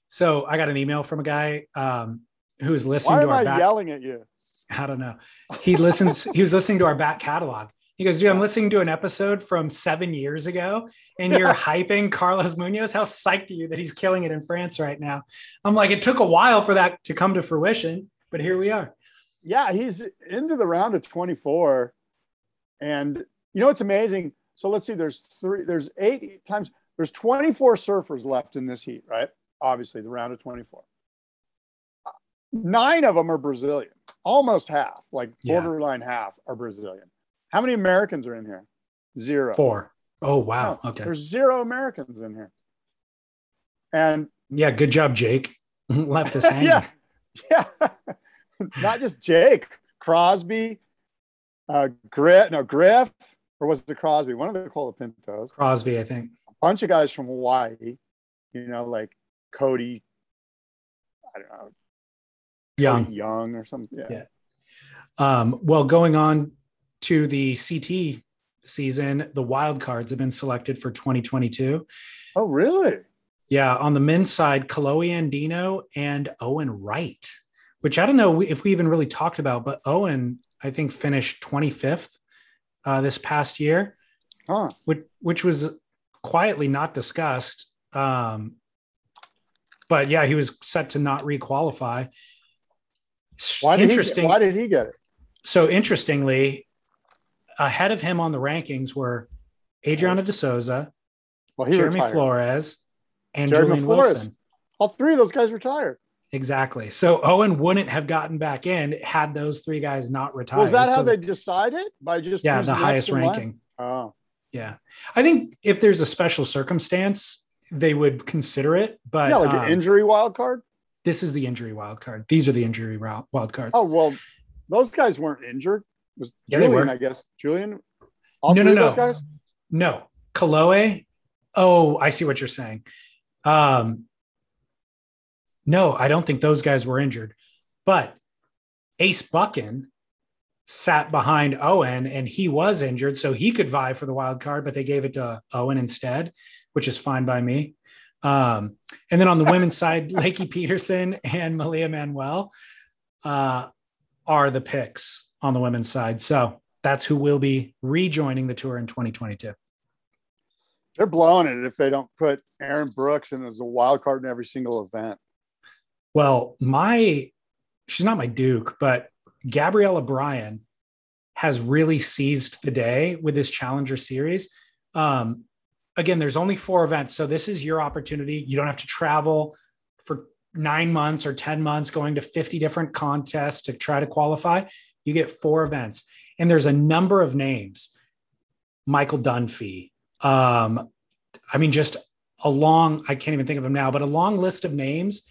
So I got an email from a guy um, who was listening Why to am our I back. yelling at you? I don't know. He listens. he was listening to our back catalog. He goes, dude, I'm listening to an episode from seven years ago, and you're hyping Carlos Munoz. How psyched are you that he's killing it in France right now? I'm like, it took a while for that to come to fruition, but here we are. Yeah, he's into the round of 24. And you know what's amazing? So let's see, there's three, there's eight times, there's 24 surfers left in this heat, right? Obviously, the round of 24. Nine of them are Brazilian, almost half, like Yeah. borderline half are Brazilian. How many Americans are in here? Zero. Four. Oh wow. No, Okay. There's zero Americans in here. And Yeah. Good job, Jake. Left us hanging. yeah, yeah. Not just Jake, Crosby, uh, Griff, no Griff, or was it Crosby? One of the Colapintos. Crosby, I think. A bunch of guys from Hawaii. You know, like Cody. I don't know. Young. Cody Young or something. Yeah. Yeah. Um, well, going on to the CT season, the wild cards have been selected for 2022. Oh, really? Yeah, on the men's side, Kolohe Andino and Owen Wright, which I don't know if we even really talked about, but Owen, I think, finished 25th uh, this past year, Huh. which, which was quietly not discussed. Um, but yeah, he was set to not requalify. Why did, he, Interesting. get- why did he get it? so interestingly, ahead of him on the rankings were Adriano De Souza, Well, Jeremy retired. Flores, and Jeremy Julian Flores. Wilson. All three of those guys retired. Exactly. So Owen wouldn't have gotten back in had those three guys not retired. Was that how they decided? By just Yeah, the highest line? ranking. Oh, Yeah, I think if there's a special circumstance, they would consider it. But yeah, like um, an injury wild card. this is the injury wild card. These are the injury wild cards. Oh well, those guys weren't injured. Was Yeah, Julian. I guess. Julian. All no, no, no, guys. no. Kolohe. Oh, I see what you're saying. Um, no, I don't think those guys were injured, but Ace Buchan sat behind Owen and he was injured, so he could vie for the wild card, but they gave it to Owen instead, which is fine by me. Um, and then on the women's side, Lakey Peterson and Malia Manuel uh, are the picks on the women's side. So that's who will be rejoining the tour in 2022. They're blowing it if they don't put Erin Brooks in as a wild card in every single event. Well, my she's not my Duke, but Gabriela Bryan has really seized the day with this Challenger Series. Um, again, there's only four events, so this is your opportunity. You don't have to travel for nine months or 10 months going to 50 different contests to try to qualify. You get four events, and there's a number of names Michael Dunphy. Um, I mean, just a long, I can't even think of them now, but a long list of names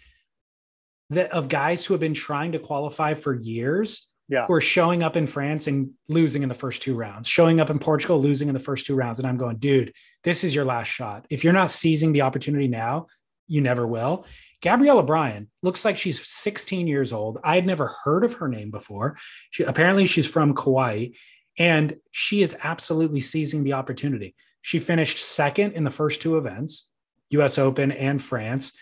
that of guys who have been trying to qualify for years Yeah. who are showing up in France and losing in the first two rounds, showing up in Portugal, losing in the first two rounds. And I'm going, dude, this is your last shot. If you're not seizing the opportunity now, you never will. Gabriela Bryan looks like she's 16 years old. I had never heard of her name before. She, apparently, she's from Kauai, and she is absolutely seizing the opportunity. She finished second in the first two events, US Open and France.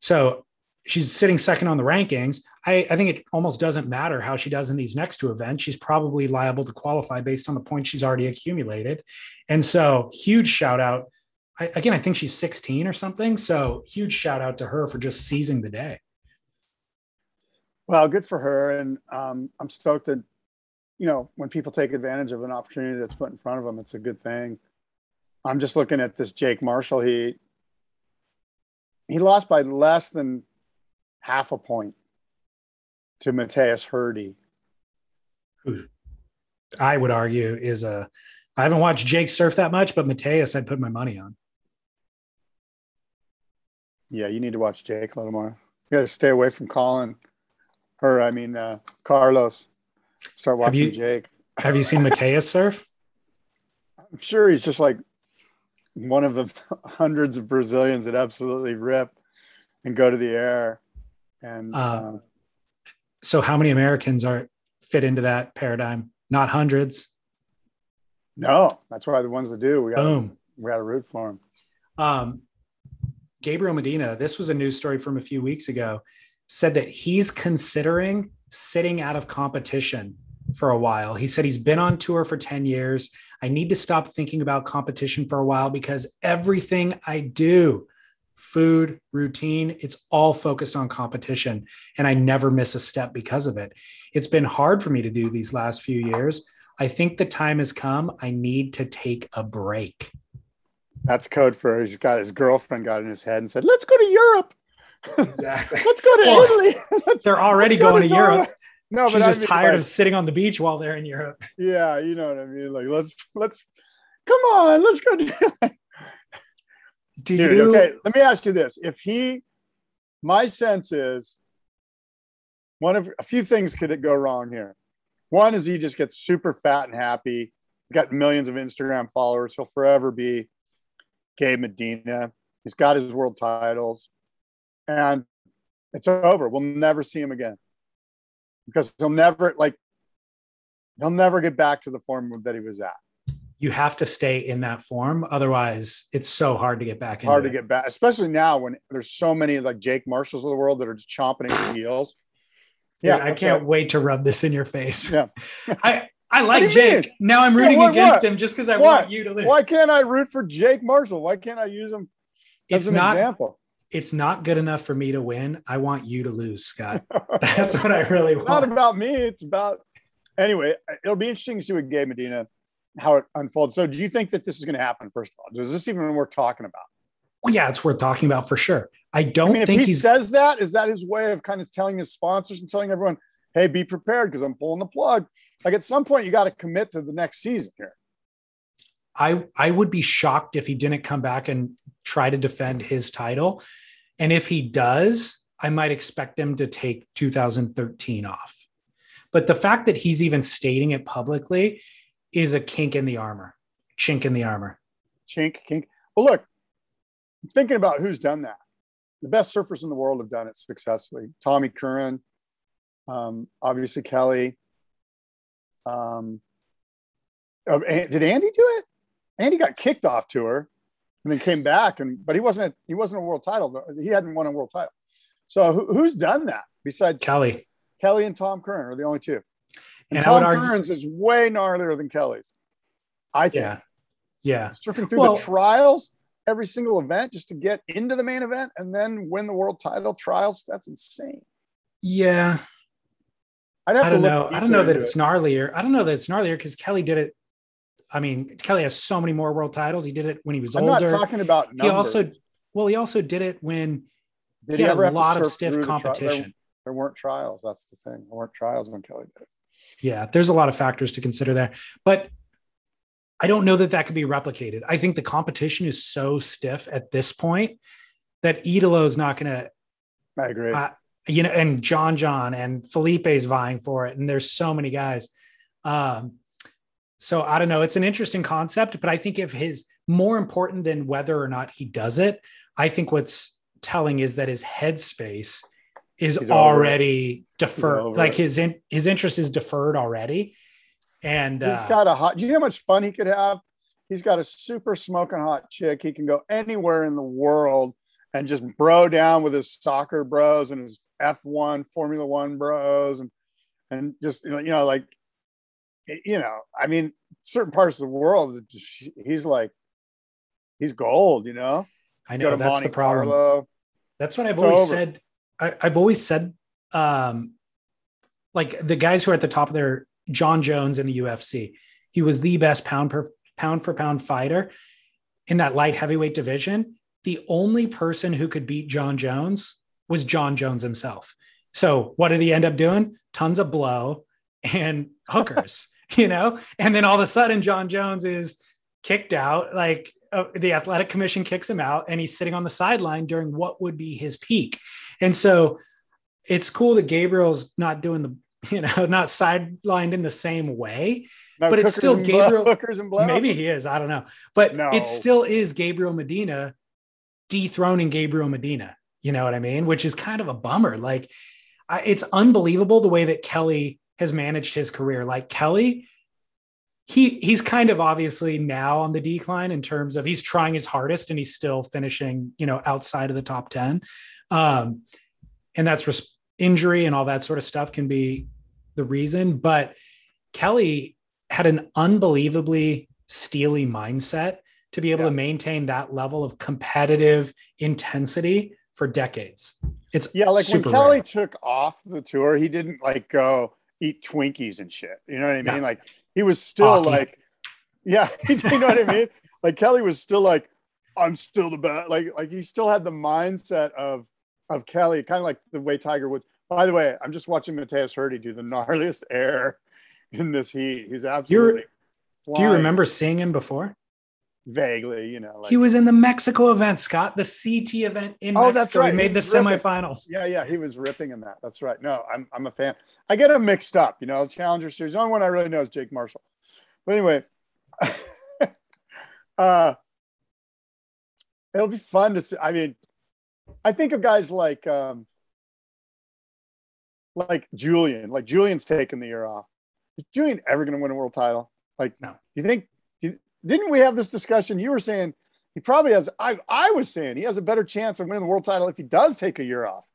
So she's sitting second on the rankings. I, I, think it almost doesn't matter how she does in these next two events. She's probably liable to qualify based on the points she's already accumulated. And so, huge shout out. I, again, I think she's 16 or something. So, huge shout out to her for just seizing the day. Well, good for her, and um, I'm stoked that you know, when people take advantage of an opportunity that's put in front of them, it's a good thing. I'm just looking at this Jake Marshall. He he lost by less than half a point to Mateus Herdy. I would argue is a. I haven't watched Jake surf that much, but Mateus, I'd put my money on. Yeah, you need to watch Jake a little more. You got to stay away from Colin, or I mean uh, Carlos. Start watching you, Jake. Have you seen Mateus surf? I'm sure he's just like one of the hundreds of Brazilians that absolutely rip and go to the air. And uh, uh, so, how many Americans are fit into that paradigm? Not hundreds. No, that's why the ones that do, we got we got to root for them. Um, Gabriel Medina, this was a news story from a few weeks ago, said that he's considering sitting out of competition for a while. He said he's been on tour for 10 years. I need to stop thinking about competition for a while because everything I do, food, routine, it's all focused on competition. And I never miss a step because of it. It's been hard for me to do these last few years. I think the time has come. I need to take a break. That's code for he's got his girlfriend got in his head and said, let's go to Europe. Exactly. let's go to well, Italy. Let's, they're already going to, to Europe. No, She's but just I mean, tired like, of sitting on the beach while they're in Europe. Yeah, you know what I mean. Like, let's let's come on, let's go. Do, do Dude, you? Okay, let me ask you this: If he, my sense is, one of a few things could go wrong here. One is he just gets super fat and happy. He's got millions of Instagram followers. He'll forever be Gabe Medina. He's got his world titles, and it's over. We'll never see him again because he'll never like he'll never get back to the form that he was at. You have to stay in that form, otherwise, it's so hard to get back. Hard to it. get back, especially now when there's so many like Jake Marshalls of the world that are just chomping at your heels. Yeah, I can't right. wait to rub this in your face. Yeah, I I like Jake. Now I'm rooting yeah, what, against what? him just because I what? want you to lose. Why can't I root for Jake Marshall? Why can't I use him as it's an not, example? It's not good enough for me to win. I want you to lose, Scott. That's what I really want. Not about me. It's about anyway. It'll be interesting to see with Gabe Medina how it unfolds. So, do you think that this is going to happen? First of all, is this even worth talking about? Well, yeah, it's worth talking about for sure. I don't I mean, think if he says that. Is that his way of kind of telling his sponsors and telling everyone, "Hey, be prepared because I'm pulling the plug." Like at some point, you got to commit to the next season here. I I would be shocked if he didn't come back and try to defend his title. And if he does, I might expect him to take 2013 off. But the fact that he's even stating it publicly is a kink in the armor, chink in the armor. Chink, kink. Well, look, I'm thinking about who's done that. The best surfers in the world have done it successfully. Tommy Curren, um, obviously Kelly. Um, oh, did Andy do it? Andy got kicked off tour and then came back and but he wasn't a, he wasn't a world title he hadn't won a world title. So who, who's done that besides kelly. Kelly and Tom Curren are the only two. And, and Tom Curren's is way gnarlier than kelly's i think. Yeah. Yeah. Surfing through well, the trials every single event just to get into the main event and then win the world title trials that's insane. Yeah I'd have I don't to know. I don't know that it's it. gnarlier. I don't know that it's gnarlier because Kelly did it I mean, Kelly has so many more world titles. He did it when he was I'm older. not talking about numbers. He also, well, he also did it when did he, he had a lot of stiff competition. The tri- there, there, weren't trials. That's the thing. There weren't trials when Kelly did. It. Yeah, there's a lot of factors to consider there, but I don't know that that could be replicated. I think the competition is so stiff at this point that Italo is not going to. I agree. Uh, you know, and John John and Felipe's vying for it, and there's so many guys. Um, so I don't know. It's an interesting concept, but I think if his more important than whether or not he does it, I think what's telling is that his headspace is He's already deferred. Like his in, his interest is deferred already. And he's uh, got a hot. Do you know how much fun he could have? He's got a super smoking hot chick. He can go anywhere in the world and just bro down with his soccer bros and his F1 Formula One bros and and just you know, you know like you know, I mean, certain parts of the world, he's like, he's gold, you know? I know that's Monte the problem. Carlo. That's what I've it's always over. said. I, have always said, um, like the guys who are at the top of their Jon Jones in the UFC. He was the best pound per pound for pound fighter in that light heavyweight division. The only person who could beat Jon Jones was Jon Jones himself. So what did he end up doing? Tons of blow and hookers, you know? And then all of a sudden, Jon Jones is kicked out. Like uh, the athletic commission kicks him out and he's sitting on the sideline during what would be his peak. And so it's cool that Gabriel's not doing the, you know, not sidelined in the same way. No, but it's still Gabriel. Blow, hookers and blow. Maybe he is. I don't know. But No. it still is Gabriel Medina dethroning Gabriel Medina. You know what I mean? Which is kind of a bummer. Like, I, it's unbelievable the way that Kelly has managed his career. Like Kelly, he he's kind of obviously now on the decline in terms of he's trying his hardest and he's still finishing, you know, outside of the top ten. Um, and that's res- injury and all that sort of stuff can be the reason. But Kelly had an unbelievably steely mindset to be able Yeah. to maintain that level of competitive intensity for decades. It's Yeah, like when Kelly rare. took off the tour, he didn't like go eat Twinkies and shit. You know what I mean? No. Like he was still Hockey. like, yeah, you know what I mean? Like Kelly was still like, I'm still the best. Like, like he still had the mindset of of Kelly, kind of like the way Tiger Woods. By the way, I'm just watching Mateus Herdy do the gnarliest air in this heat. He's absolutely. Do you remember seeing him before? Vaguely? You know, like he was in the Mexico event, Scott, the CT event in Oh, Mexico. that's right. He made the ripping. semifinals. Yeah, yeah, he was ripping in that. That's right. No, I'm I'm a fan. I get him mixed up. You know, Challenger Series. The only one I really know is Jake Marshall. But anyway, uh, it'll be fun to see. I mean, I think of guys like um, like Julian. Like Julian's taking the year off. Is Julian ever going to win a world title? Like, No. You think? Didn't we have this discussion? You were saying he probably has. I I was saying he has a better chance of winning the world title if he does take a year off.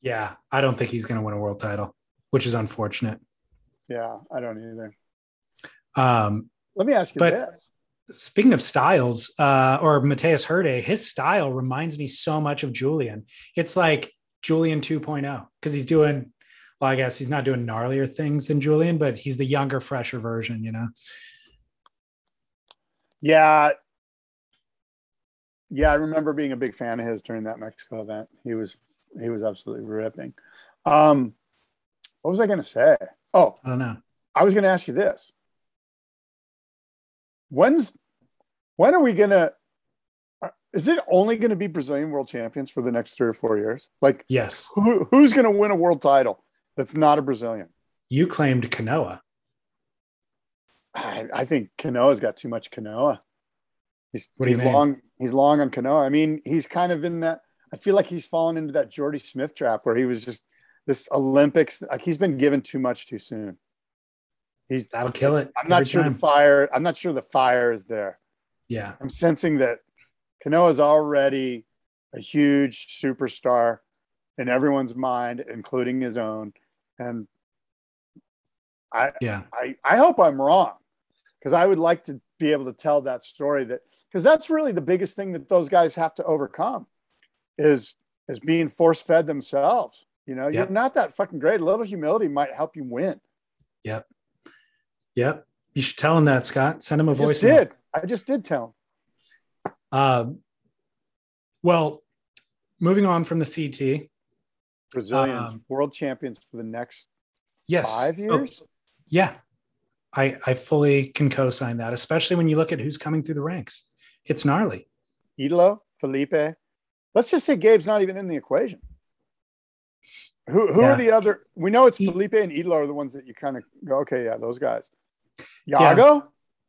Yeah, I don't think he's going to win a world title, which is unfortunate. Yeah, I don't either. Um, Let me ask you But- this. speaking of styles, uh, or Mateus Herdy, his style reminds me so much of Julian. It's like Julian 2.0 because he's doing, well, I guess he's not doing gnarlier things than Julian, but he's the younger, fresher version, you know? Yeah. Yeah, I remember being a big fan of his during that Mexico event. He was he was absolutely ripping. Um what was I gonna say? Oh, I don't know. I was gonna ask you this. When's when are we gonna is it only gonna be Brazilian world champions for the next three or four years? Like Yes. who, who's gonna win a world title that's not a Brazilian? You claimed Kanoa. I, I think Kanoa's got too much Kanoa. He's, What do you he's long. He's long on Kanoa. I mean, he's kind of in that. I feel like he's fallen into that Jordy Smith trap where he was just this Olympics. Like he's been given too much too soon. He's. That'll kill it. I'm not sure time. the fire. I'm not sure the fire is there. Yeah. I'm sensing that Kanoa is already a huge superstar in everyone's mind, including his own. And I, Yeah. I, I hope I'm wrong because I would like to be able to tell that story that because that's really the biggest thing that those guys have to overcome is is being force fed themselves. You know, you're not that fucking great. A little humility might help you win. Yep. Yep. You should tell him that, Scott. Send him a I voice. just did. I just did tell him. Um, well, moving on from the CT. Brazilians Um, world champions for the next Yes. five Oh, years. yeah. I, I fully can co-sign that, especially when you look at who's coming through the ranks. It's gnarly. Italo, Felipe. Let's just say Gabe's not even in the equation. Who who Yeah. are the other? We know it's Felipe and Italo are the ones that you kind of go, okay, yeah, those guys. Yeah. Yago?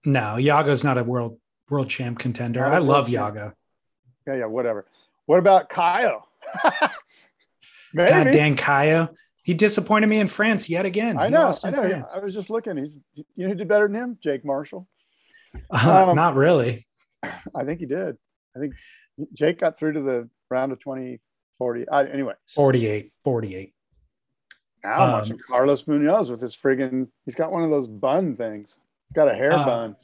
No, Yago's not a world world champ contender. I love champ. Yago. Yeah, yeah, whatever. What about Caio? Maybe. God Dan Caio. He disappointed me in France yet again. I know. I know. France. I was just looking. He's you know who did better than him? Jake Marshall. Uh, Um, not really. I think he did. I think Jake got through to the round of 20, 40. I, anyway, 48, 48. now I'm Um, watching Carlos Munoz with his friggin' he's got one of those bun things. He's got a hair Uh, bun.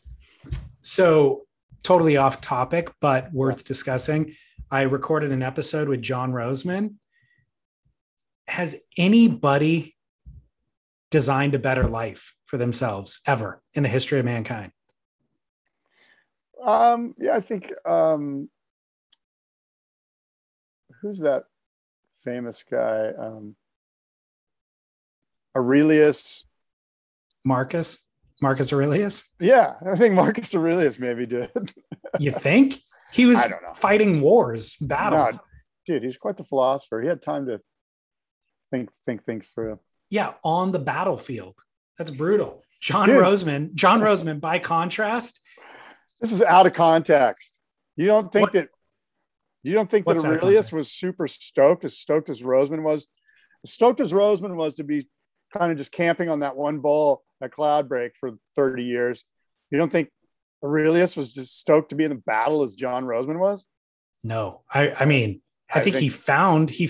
So totally off topic, but worth discussing. I recorded an episode with John Roseman. Has anybody designed a better life for themselves ever in the history of mankind? Um, yeah, I think um, who's that famous guy? Um, Aurelius. Marcus. Marcus Aurelius. Yeah, I think Marcus Aurelius maybe did. you think he was I don't know. fighting wars, battles? No, dude, he's quite the philosopher. He had time to think, think, think through. Yeah, on the battlefield. That's brutal. Jon Dude. Roseman. Jon Roseman. By contrast, This is out of context. You don't think What- that you don't think that What's of Aurelius was super stoked as stoked as Roseman was? As stoked as Roseman was to be kind of just camping on that one bull at Cloudbreak for 30 years. You don't think Aurelius was just stoked to be in the battle as Jon Roseman was? no. I, I mean, I, I think, he found he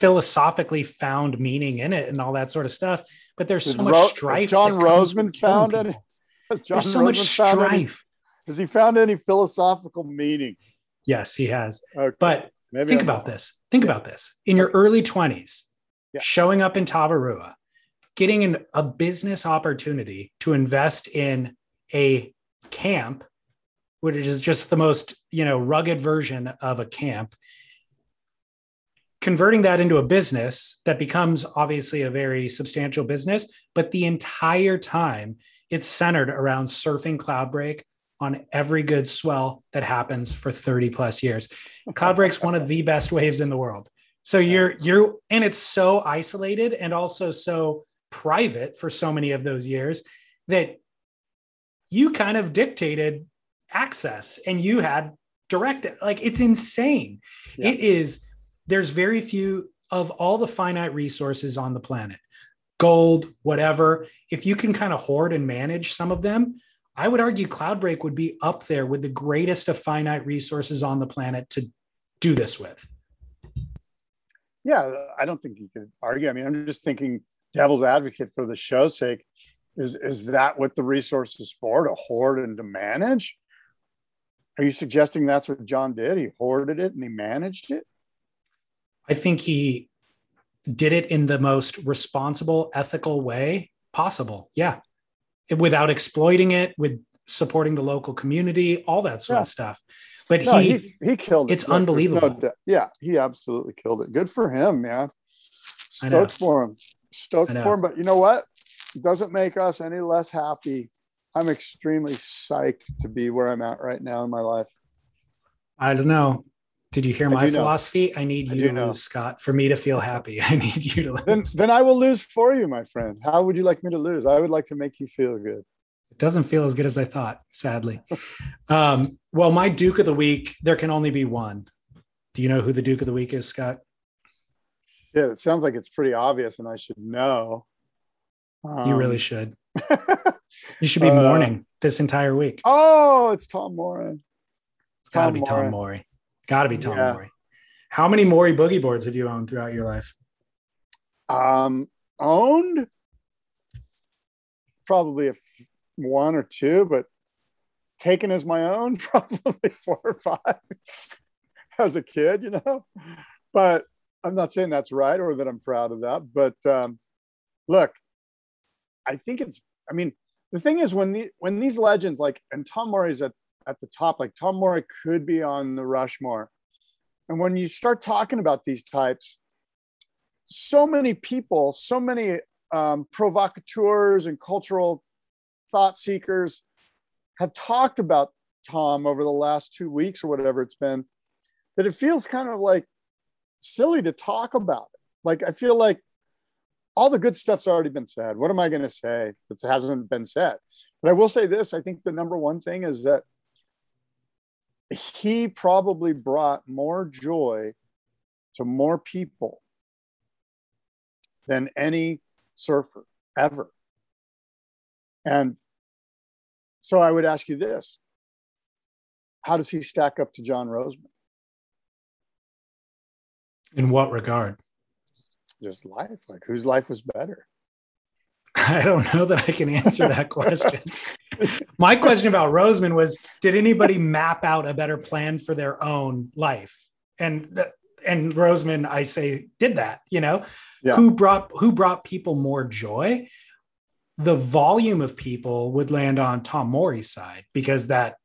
philosophically found meaning in it and all that sort of stuff. But there's so much Ro- has strife. Jon Roseman found any? people. Has Jon There's so much Roseman found any- strife. has he found any philosophical meaning? Yes, he has. Okay. But Maybe think I'm about wrong. this. Think about this. In your early 20s, Yeah. showing up in Tavarua, getting an, a business opportunity to invest in a camp, which is just the most, you know, rugged version of a camp, converting that into a business that becomes obviously a very substantial business, but the entire time it's centered around surfing Cloudbreak on every good swell that happens for 30 plus years. Cloudbreak's one of the best waves in the world. So you're you're and it's so isolated and also so private for so many of those years that you kind of dictated access and you had direct like it's insane. Yeah. It is there's very few of all the finite resources on the planet. Gold, whatever, if you can kind of hoard and manage some of them, I would argue Cloudbreak would be up there with the greatest of finite resources on the planet to do this with. Yeah, I don't think you could argue. I mean, I'm just thinking devil's advocate for the show's sake. Is is that what the resource is for? To hoard and to manage? Are you suggesting that's what Jon did? He hoarded it and he managed it? I think he did it in the most responsible, ethical way possible. Yeah. Without exploiting it, with supporting the local community, all that sort Yeah. of stuff. But No, he, he, he killed it. it's no unbelievable. doubt. yeah, he absolutely killed it. Good for him, man. Stoked for him. Stoked for him. But you know what? It doesn't make us any less happy. I'm extremely psyched to be where I'm at right now in my life. I don't know. Did you hear I my know. philosophy? I need you do to know. lose, Scott, for me to feel happy. I need you to lose. Then, then I will lose for you, my friend. How would you like me to lose? I would like to make you feel good. It doesn't feel as good as I thought, sadly. um, well, my Duke of the Week, there can only be one. Do you know who the Duke of the Week is, Scott? Yeah, it sounds like it's pretty obvious, and I should know. you really Um, should. You should be uh, mourning this entire week. Oh, it's Tom Moran. It's got to be Tom Morey. Got to be Tom Yeah. How many Morey boogie boards have you owned throughout your life? Um, owned probably a f- one or two, but taken as my own probably four or five as a kid, you know. But I'm not saying that's right or that I'm proud of that. But um, look, I think it's. I mean, the thing is when the when these legends like and Tom Morey's at at the top, like Tom Morey could be on the Rushmore, and when you start talking about these types, so many people, so many um, provocateurs and cultural thought seekers have talked about Tom over the last two weeks or whatever it's been, that it feels kind of like silly to talk about it. Like I feel like all the good stuff's already been said. What am I going to say that hasn't been said? But I will say this: I think the number one thing is that he probably brought more joy to more people than any surfer ever. And so I would ask you this How does he stack up to John Roseman? In what regard? Just life. Like, whose life was better? I don't know that I can answer that question. My question about Roseman was Did anybody map out a better plan for their own life? And and Roseman, I say, did that. You know, Yeah. who brought who brought people more joy? The volume of people would land on Tom Morey's side because that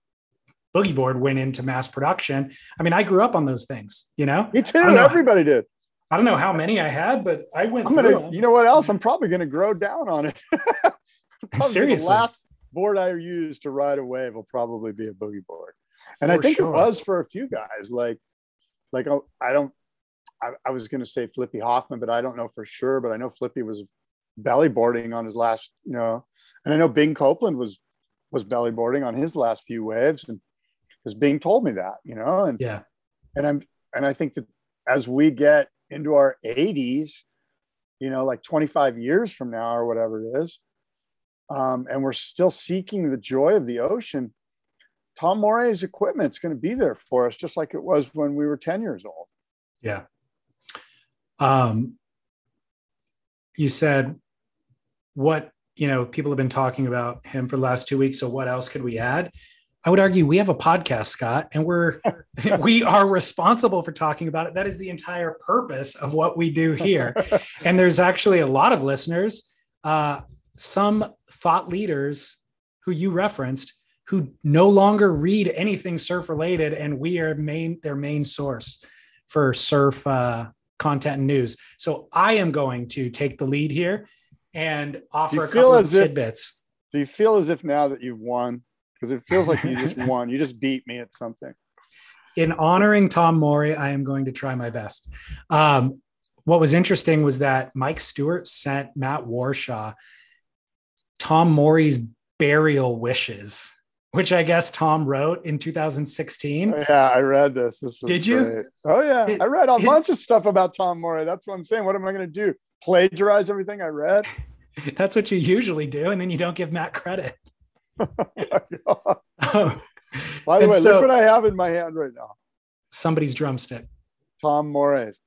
boogie board went into mass production. I mean, I grew up on those things. You know, Me too. Everybody did. I don't know how many I had, but I went I'm through gonna. them. You know what else? I'm probably gonna grow down on it. Seriously. the last board I use to ride a wave will probably be a boogie board, and I think sure. it was for a few guys. Like, like oh, I don't. I, I was gonna say Flippy Hoffman, but I don't know for sure. But I know Flippy was belly boarding on his last. You know, and I know Bing Copeland was was belly boarding on his last few waves, and because Bing told me that. You know, and Yeah. and I'm and I think that as we get into our 80s, you know, like 25 years from now or whatever it is, um, and we're still seeking the joy of the ocean, Tom Morey's equipment's going to be there for us, just like it was when we were 10 years old. Yeah. Um, you said what you know people have been talking about him for the last two weeks. So what else could we add? I would argue we have a podcast, Scott, and we're we are responsible for talking about it. That is the entire purpose of what we do here. and there's actually a lot of listeners, uh, some thought leaders who you referenced who no longer read anything surf related, and we are main their main source for surf uh, content and news. So I am going to take the lead here and offer a couple of as if- tidbits. Do you feel as if now that you've won, because it feels like you just won, you just beat me at something? in honoring Tom Morey, I am going to try my best. Um, what was interesting was that Mike Stewart sent Matt Warshaw Tom Morey's burial wishes, which I guess Tom wrote in 2016. Yeah, I read this. This Did you? great. Oh yeah, It- I read a bunch of stuff about Tom Morey. That's what I'm saying. What am I going to do? Plagiarize everything I read? That's what you usually do, and then you don't give Matt credit. Um, By the And way, so- look what I have in my hand right now. somebody's drumstick. Tom Morey's.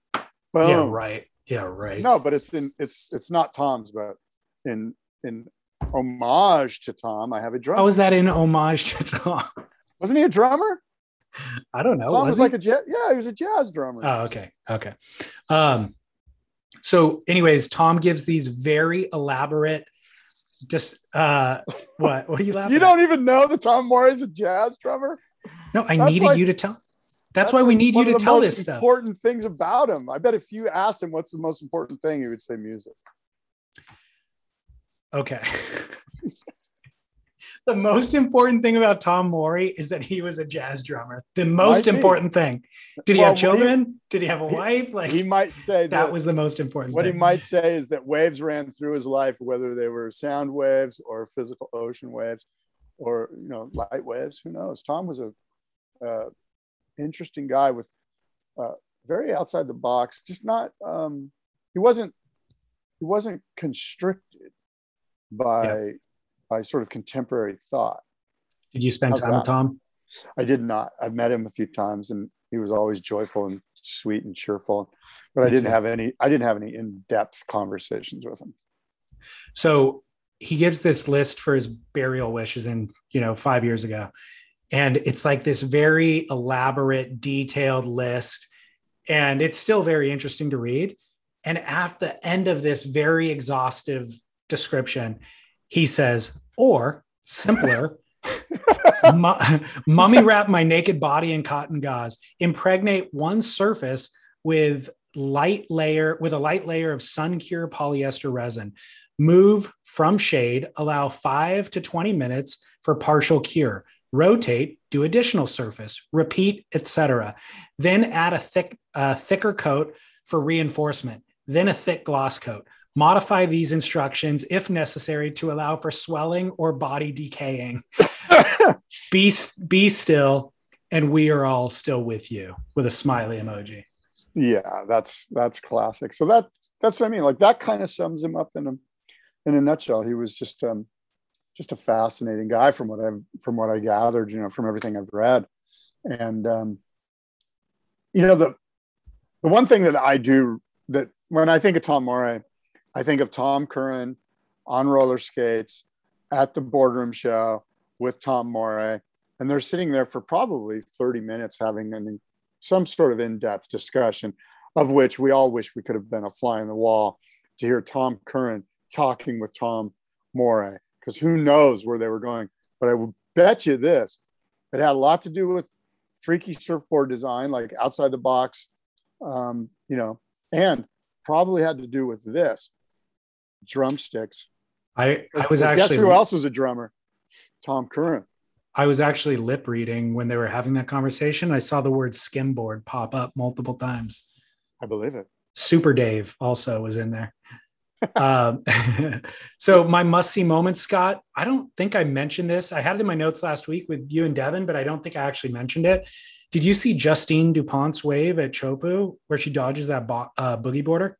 Boom. Yeah, right. Yeah, right. No, but it's in it's it's not Tom's, but in in homage to Tom, I have a drum. How was that in homage to Tom? Wasn't he a drummer? I don't know. Tom was, he? like a jazz. Yeah, he was a jazz drummer. Oh, okay. Okay. Um, so, anyways, Tom gives these very elaborate, just uh, what? What are you laughing? you don't even know that Tom Morey's a jazz drummer. No, I that's needed like- you to tell. That's, why we need you to tell most this stuff. Important things about him. I bet if you asked him what's the most important thing, he would say music. Okay. the most important thing about Tom Morey is that he was a jazz drummer. The most important thing. Did he Well, have what he- children? Did he have a he- wife? Like he might say that this. was the most important what thing. he might say is that waves ran through his life, whether they were sound waves or physical ocean waves, or you know light waves. Who knows? Tom was a uh, interesting guy with uh, very outside the box. Just not. Um, he wasn't. He wasn't constricted by by sort of contemporary thought. Did you spend How's time with? Tom? I did not. I've met him a few times, and he was always joyful and sweet and cheerful. But I didn't too. have any. I didn't have any in-depth conversations with him. So he gives this list for his burial wishes in, you know, five years ago. And it's like this very elaborate, detailed list. And it's still very interesting to read. And at the end of this very exhaustive description, he says, or simpler, mu- mummy wrap my naked body in cotton gauze, impregnate one surface with light layer with a light layer of sun cure polyester resin. Move from shade allow 5 to 20 minutes for partial cure. Rotate do additional surface repeat etc then add a thick uh, thicker coat for reinforcement then a thick gloss coat modify these instructions if necessary to allow for swelling or body decaying be be still and we are all still with you with a smiley emoji Yeah, that's that's classic. So that that's what I mean. Like that kind of sums him up in a in a nutshell. He was just um just a fascinating guy from what I've from what I gathered, you know, from everything I've read. And um you know the the one thing that I do that when I think of Tom Morey, I think of Tom Curren on roller skates at the boardroom show with Tom Morey, and they're sitting there for probably 30 minutes having an some sort of in-depth discussion of which we all wish we could have been a fly in the wall to hear Tom Curren talking with Tom Morey because who knows where they were going. But I will bet you this it had a lot to do with freaky surfboard design, like outside the box, um, you know, and probably had to do with this drumsticks. I, I was Guess actually who else is a drummer? Tom Curren. I was actually lip reading when they were having that conversation. I saw the word skimboard pop up multiple times. I believe it. Super Dave also was in there. um, so my must see moment, Scott. I don't think I mentioned this. I had it in my notes last week with you and Devon, but I don't think I actually mentioned it. Did you see Justine Dupont's wave at Chopu where she dodges that bo- uh, boogie border?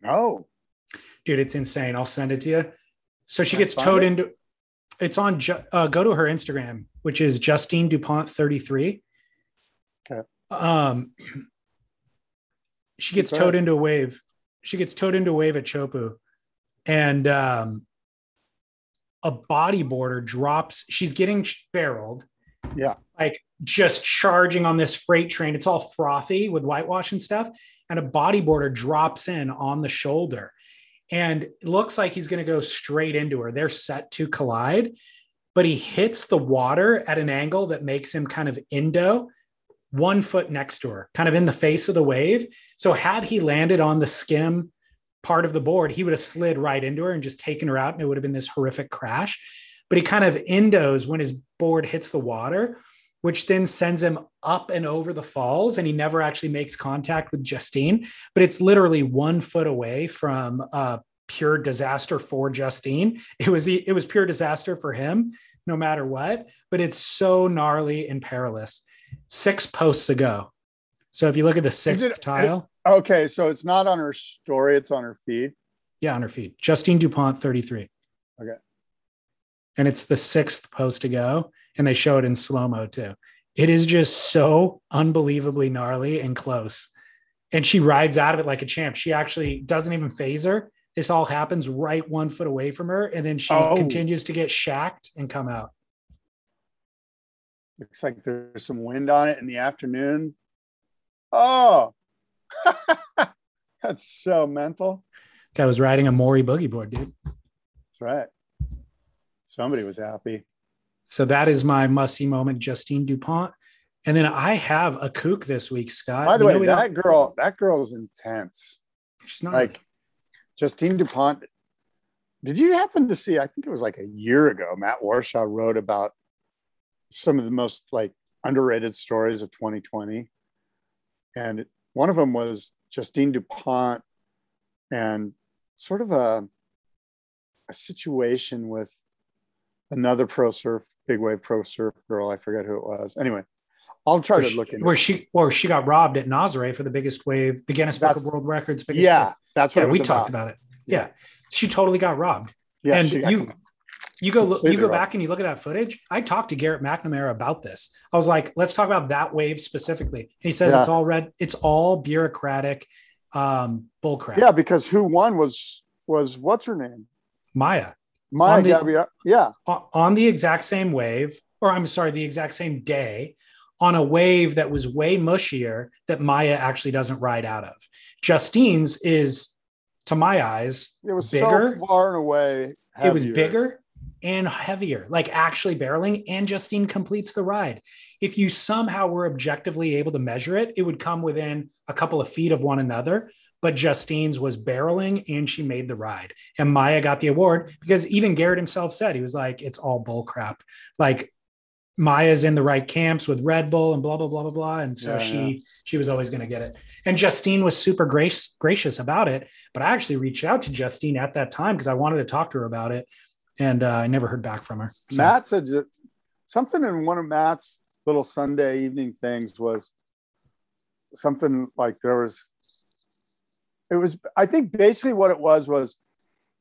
No, dude, it's insane. I'll send it to you. So she Can gets towed it? into. It's on. Uh, go to her Instagram, which is Justine Dupont thirty three. Okay. Um, she gets towed into a wave. She gets towed into a wave at Chopu, and um, a bodyboarder drops. She's getting barreled, Yeah. like just charging on this freight train. It's all frothy with whitewash and stuff, and a bodyboarder drops in on the shoulder, and it looks like he's going to go straight into her. They're set to collide, but he hits the water at an angle that makes him kind of indo one foot next to her, kind of in the face of the wave. So had he landed on the skim part of the board, he would have slid right into her and just taken her out, and it would have been this horrific crash. But he kind of endos when his board hits the water, which then sends him up and over the falls, and he never actually makes contact with Justine. But it's literally one foot away from uh, pure disaster for Justine. It was it was pure disaster for him, no matter what. But it's so gnarly and perilous. Six posts ago. So if you look at the sixth it- tile, Okay, so it's not on her story; it's on her feed. yeah, on her feed, Justine Dupont, thirty-three. Okay. and it's the sixth post to go, and they show it in slow mo too. It is just so unbelievably gnarly and close. And she rides out of it like a champ. She actually doesn't even phase her. This all happens right one foot away from her, and then she Oh. continues to get shacked and come out. Looks like there's some wind on it in the afternoon. Oh, that's so mental. Guy was riding a Morey boogie board, dude. That's right. Somebody was happy. So that is my must see moment, Justine Dupont. And then I have a kook this week, Scott. By the You know way, don't- that girl, that girl is intense. she's not Like Justine Dupont. Did you happen to see? I think it was like a year ago. Matt Warshaw wrote about some of the most like underrated stories of 2020, and one of them was Justine Dupont and sort of a a situation with another pro surf, big wave pro surf girl. I forget who it was. Anyway, I'll try to look into. where it. she or she got robbed at Nazare for the biggest wave, the Guinness Book of World Records. Biggest Yeah, wave. that's what yeah, we was talked about it. Yeah. she totally got robbed. Yeah, and you you go look, you go robbed. back and you look at that footage. I talked to Garrett McNamara about this. I was like, let's talk about that wave specifically. And he says Yeah. it's all red. It's all bureaucratic um, bullcrap. Yeah, because who won was was what's her name? Maya Maya the- Gabeira. Uh, yeah, on the exact same wave, or I'm sorry, the exact same day, on a wave that was way mushier that Maya actually doesn't ride out of. Justine's is, to my eyes, it was bigger. so far and away. it was bigger and heavier, like actually barreling, and Justine completes the ride. If you somehow were objectively able to measure it, it would come within a couple of feet of one another. But Justine's was barreling and she made the ride. And Maya got the award because even Garrett himself said he was like, it's all bull crap. Like Maya's in the right camps with Red Bull and blah blah blah blah blah. And so Yeah, she yeah. she was always going to get it. And Justine was super grace, gracious about it. But I actually reached out to Justine at that time because I wanted to talk to her about it, and uh, I never heard back from her. So- Matt said something in one of Matt's little Sunday evening things was something like there was. It was, I think, basically what it was was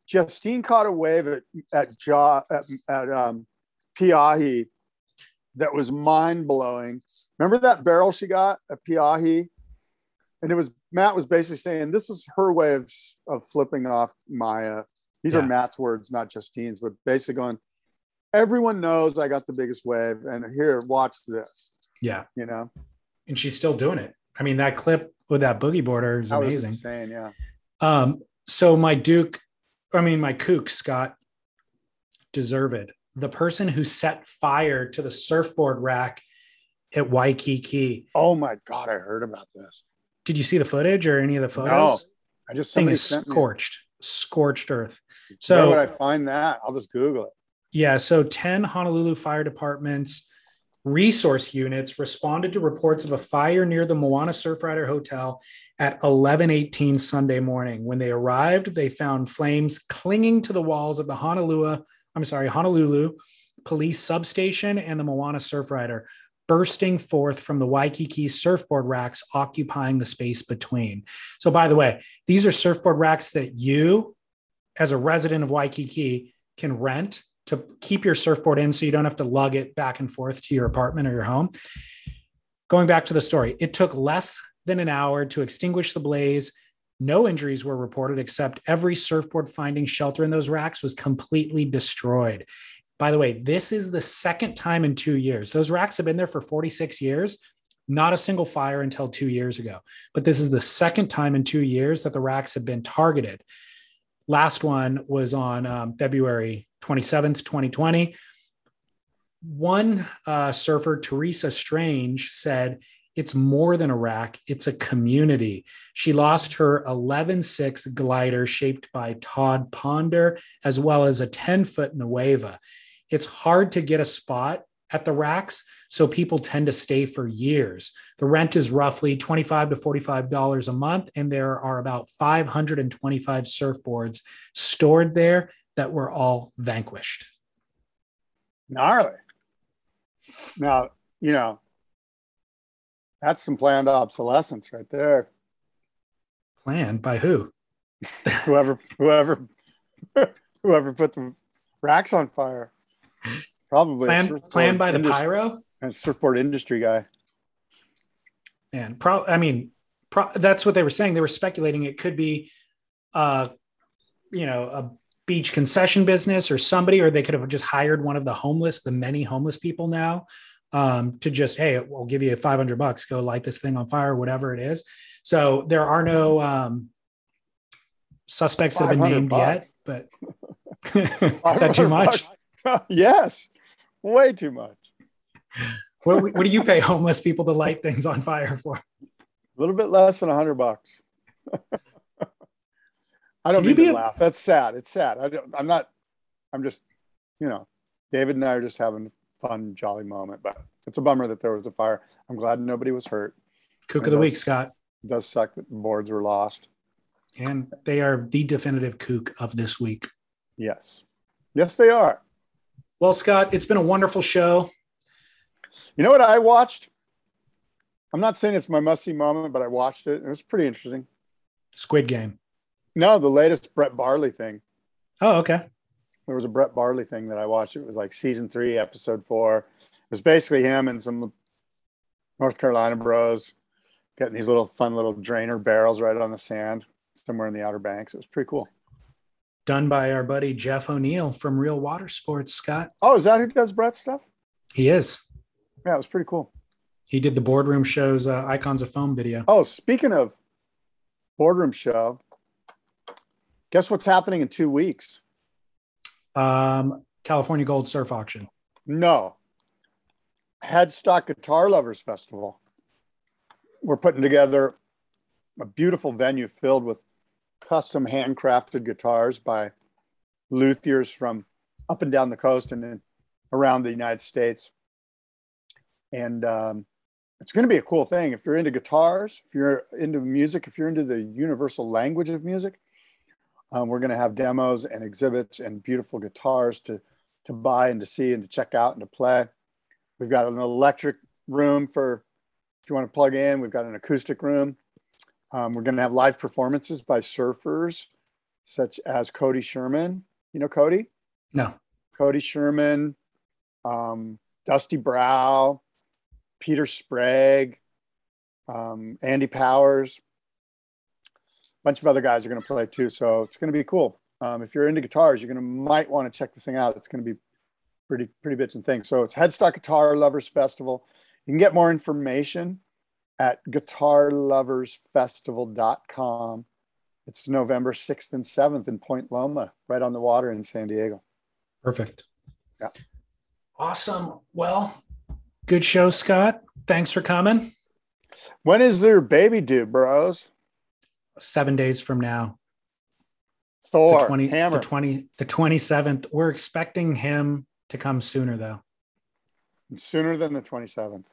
Justine caught a wave at at jaw at, at um, Pe'ahi that was mind blowing. Remember that barrel she got at Pe'ahi, and it was Matt was basically saying this is her way of of flipping off Maya. These Yeah. are Matt's words, not Justine's, but basically going, everyone knows I got the biggest wave, and here, watch this. yeah, You know, and she's still doing it. I mean, that clip with that boogie boarder is That was amazing. insane. Yeah. Um, so my Duke, I mean my kook Scott, deserved. The person who set fire to the surfboard rack at Waikiki. Oh my god, I heard about this. Did you see the footage or any of the photos? No? I just Thing is sent me. scorched, scorched earth. So, where would I find that? I'll just Google it. Yeah, so 10 Honolulu fire departments resource units responded to reports of a fire near the Moana Surfrider Hotel at 11:18 Sunday morning. When they arrived, they found flames clinging to the walls of the Honolulu, I'm sorry, Honolulu police substation and the Moana Surfrider, bursting forth from the Waikiki surfboard racks occupying the space between. So by the way, these are surfboard racks that you as a resident of Waikiki can rent to keep your surfboard in so you don't have to lug it back and forth to your apartment or your home. Going back to the story, it took less than an hour to extinguish the blaze. No injuries were reported, except every surfboard finding shelter in those racks was completely destroyed. By the way, this is the second time in two years. Those racks have been there for 46 years, not a single fire until two years ago. But this is the second time in two years that the racks have been targeted. Last one was on um, February 27th, 2020. One uh, surfer, Teresa Strange, said, It's more than a rack, it's a community. She lost her 11 6 glider shaped by Todd Ponder, as well as a 10 foot Nueva. It's hard to get a spot at the racks, so people tend to stay for years. The rent is roughly 25 to $45 a month, and there are about 525 surfboards stored there that were all vanquished. Gnarly. Now, you know, that's some planned obsolescence right there. Planned by who? whoever, whoever, whoever put the racks on fire. Probably Planned, planned by the industry- pyro? and surfboard industry guy. And pro, I mean, pro, that's what they were saying. They were speculating it could be, uh, you know, a beach concession business or somebody, or they could have just hired one of the homeless, the many homeless people now, um, to just, hey, we'll give you 500 bucks, go light this thing on fire, whatever it is. So there are no um, suspects that have been named bucks. yet, but is that too much? yes, way too much. What, what do you pay homeless people to light things on fire for? A little bit less than a hundred bucks. I don't mean be to a- laugh. That's sad. It's sad. I don't, I'm not. I'm just, you know, David and I are just having a fun, jolly moment. But it's a bummer that there was a fire. I'm glad nobody was hurt. Cook of the week, Scott. Does suck that the boards were lost. And they are the definitive kook of this week. Yes, yes, they are. Well, Scott, it's been a wonderful show. You know what I watched? I'm not saying it's my must see moment, but I watched it. It was pretty interesting. Squid Game. No, the latest Brett Barley thing. Oh, okay. There was a Brett Barley thing that I watched. It was like season three, episode four. It was basically him and some North Carolina bros getting these little fun little drainer barrels right on the sand somewhere in the Outer Banks. It was pretty cool. Done by our buddy Jeff O'Neill from Real Water Sports, Scott. Oh, is that who does Brett stuff? He is. Yeah, it was pretty cool. He did the boardroom show's uh, Icons of Foam video. Oh, speaking of boardroom show, guess what's happening in two weeks? Um, California Gold Surf Auction. No. Headstock Guitar Lovers Festival. We're putting together a beautiful venue filled with custom handcrafted guitars by luthiers from up and down the coast and then around the United States. And um, it's going to be a cool thing. If you're into guitars, if you're into music, if you're into the universal language of music, um, we're going to have demos and exhibits and beautiful guitars to, to buy and to see and to check out and to play. We've got an electric room for if you want to plug in. We've got an acoustic room. Um, we're going to have live performances by surfers such as Cody Sherman. You know Cody? No. Cody Sherman, um, Dusty Brow, Peter Sprague, um, Andy Powers. A bunch of other guys are going to play too, so it's going to be cool. Um, if you're into guitars, you're going to might want to check this thing out. It's going to be pretty pretty bits and things. So it's Headstock Guitar Lovers Festival. You can get more information at guitarloversfestival.com. It's November 6th and 7th in Point Loma, right on the water in San Diego. Perfect. Yeah. Awesome. Well, good show, Scott. Thanks for coming. When is their baby due, bros? Seven days from now. Thor, the 20, Hammer. The 20, the 27th. We're expecting him to come sooner, though. Sooner than the 27th.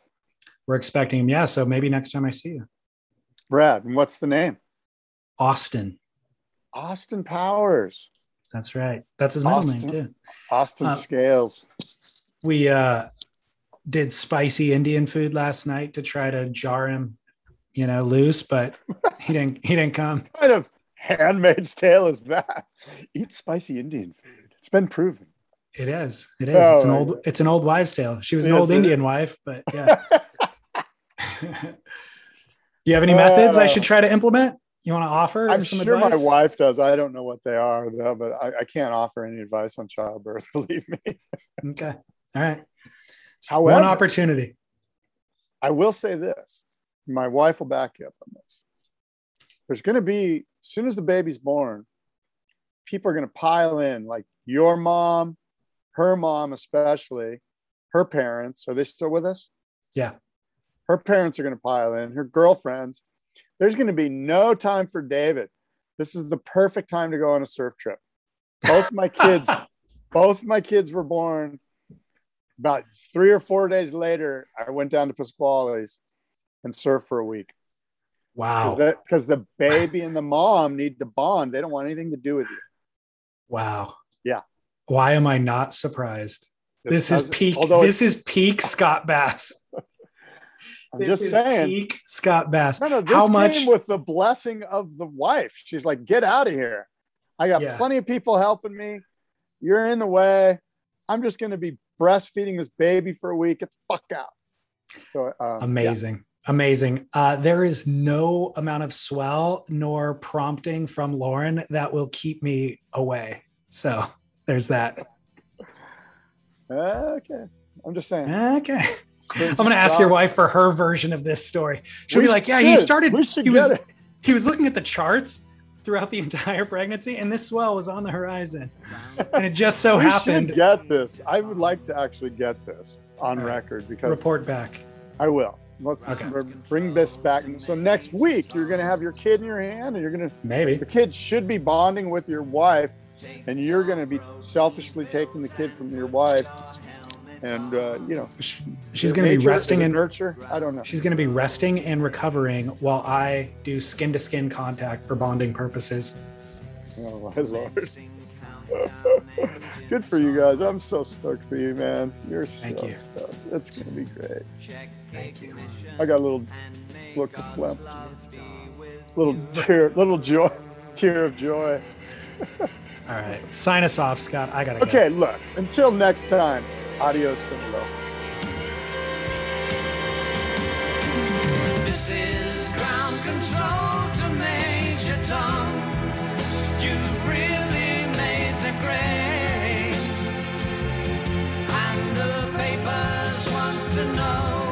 We're expecting him. Yeah. So maybe next time I see you. Brad, and what's the name? Austin. Austin Powers. That's right. That's his middle name, too. Austin Uh, Scales. We uh, did spicy Indian food last night to try to jar him, you know, loose, but he didn't. He didn't come. What kind of handmaid's tale is that? Eat spicy Indian food. It's been proven. It is. It is. it's an Oh, old. It's an old wives' tale. She was an old Indian wife, but yeah. Do you have any methods I should uh, try to implement? You want to offer I'm some sure advice? my wife does. I don't know what they are though, but I, I can't offer any advice on childbirth. Believe me. Okay. All right. However, One opportunity. I will say this: my wife will back you up on this. There's going to be as soon as the baby's born, people are going to pile in, like your mom, her mom, especially her parents. Are they still with us? Yeah. Her parents are going to pile in. Her girlfriends. There's going to be no time for David. This is the perfect time to go on a surf trip. Both my kids, both my kids were born about three or four days later. I went down to Pascuales and surfed for a week Wow. because the baby and the mom need to bond. They don't want anything to do with you. wow. Yeah. Why am I not surprised? This is peak. This is peak Scott Bass. I'm This just is saying. peak Scott Bass. No, no, this How came much? with the blessing of the wife. She's like, get out of here. I got Yeah. plenty of people helping me. You're in the way. I'm just going to be breastfeeding this baby for a week. Get the fuck out. So um, yeah. Amazing. Amazing. Uh, there is no amount of swell nor prompting from Lauren that will keep me away. So there's that. Okay. I'm just saying. Okay. I'm going to ask your wife for her version of this story. She'll We be like, "Yeah, he started. He was it. he was looking at the charts throughout the entire pregnancy, and this swell was on the horizon, and it just so happened." should get this. I would like to actually get this on right. record because Report back. I will. Let's Okay. br- bring this back. So next week you're going to have your kid in your hand, and you're going to Maybe. the kid should be bonding with your wife, and you're going to be selfishly taking the kid from your wife, and uh, you know She- She's going to be resting and nurture. I don't know. she's going to be resting and recovering while I do skin to skin contact for bonding purposes. Oh my lord. Good for you guys. I'm so stoked for you, man. You're Thank so you. stoked. It's gonna be great. Thank you. I got a little look of phlegm. Little tear, little joy, tear of joy. All right. Sign us off, Scott. I got to go. Okay, look. Until next time. Adios to below. This is ground control to Major Tom. You've really made the grade. And the papers want to know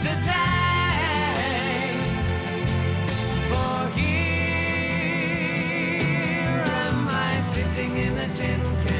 today. For here am I sitting in a tin can.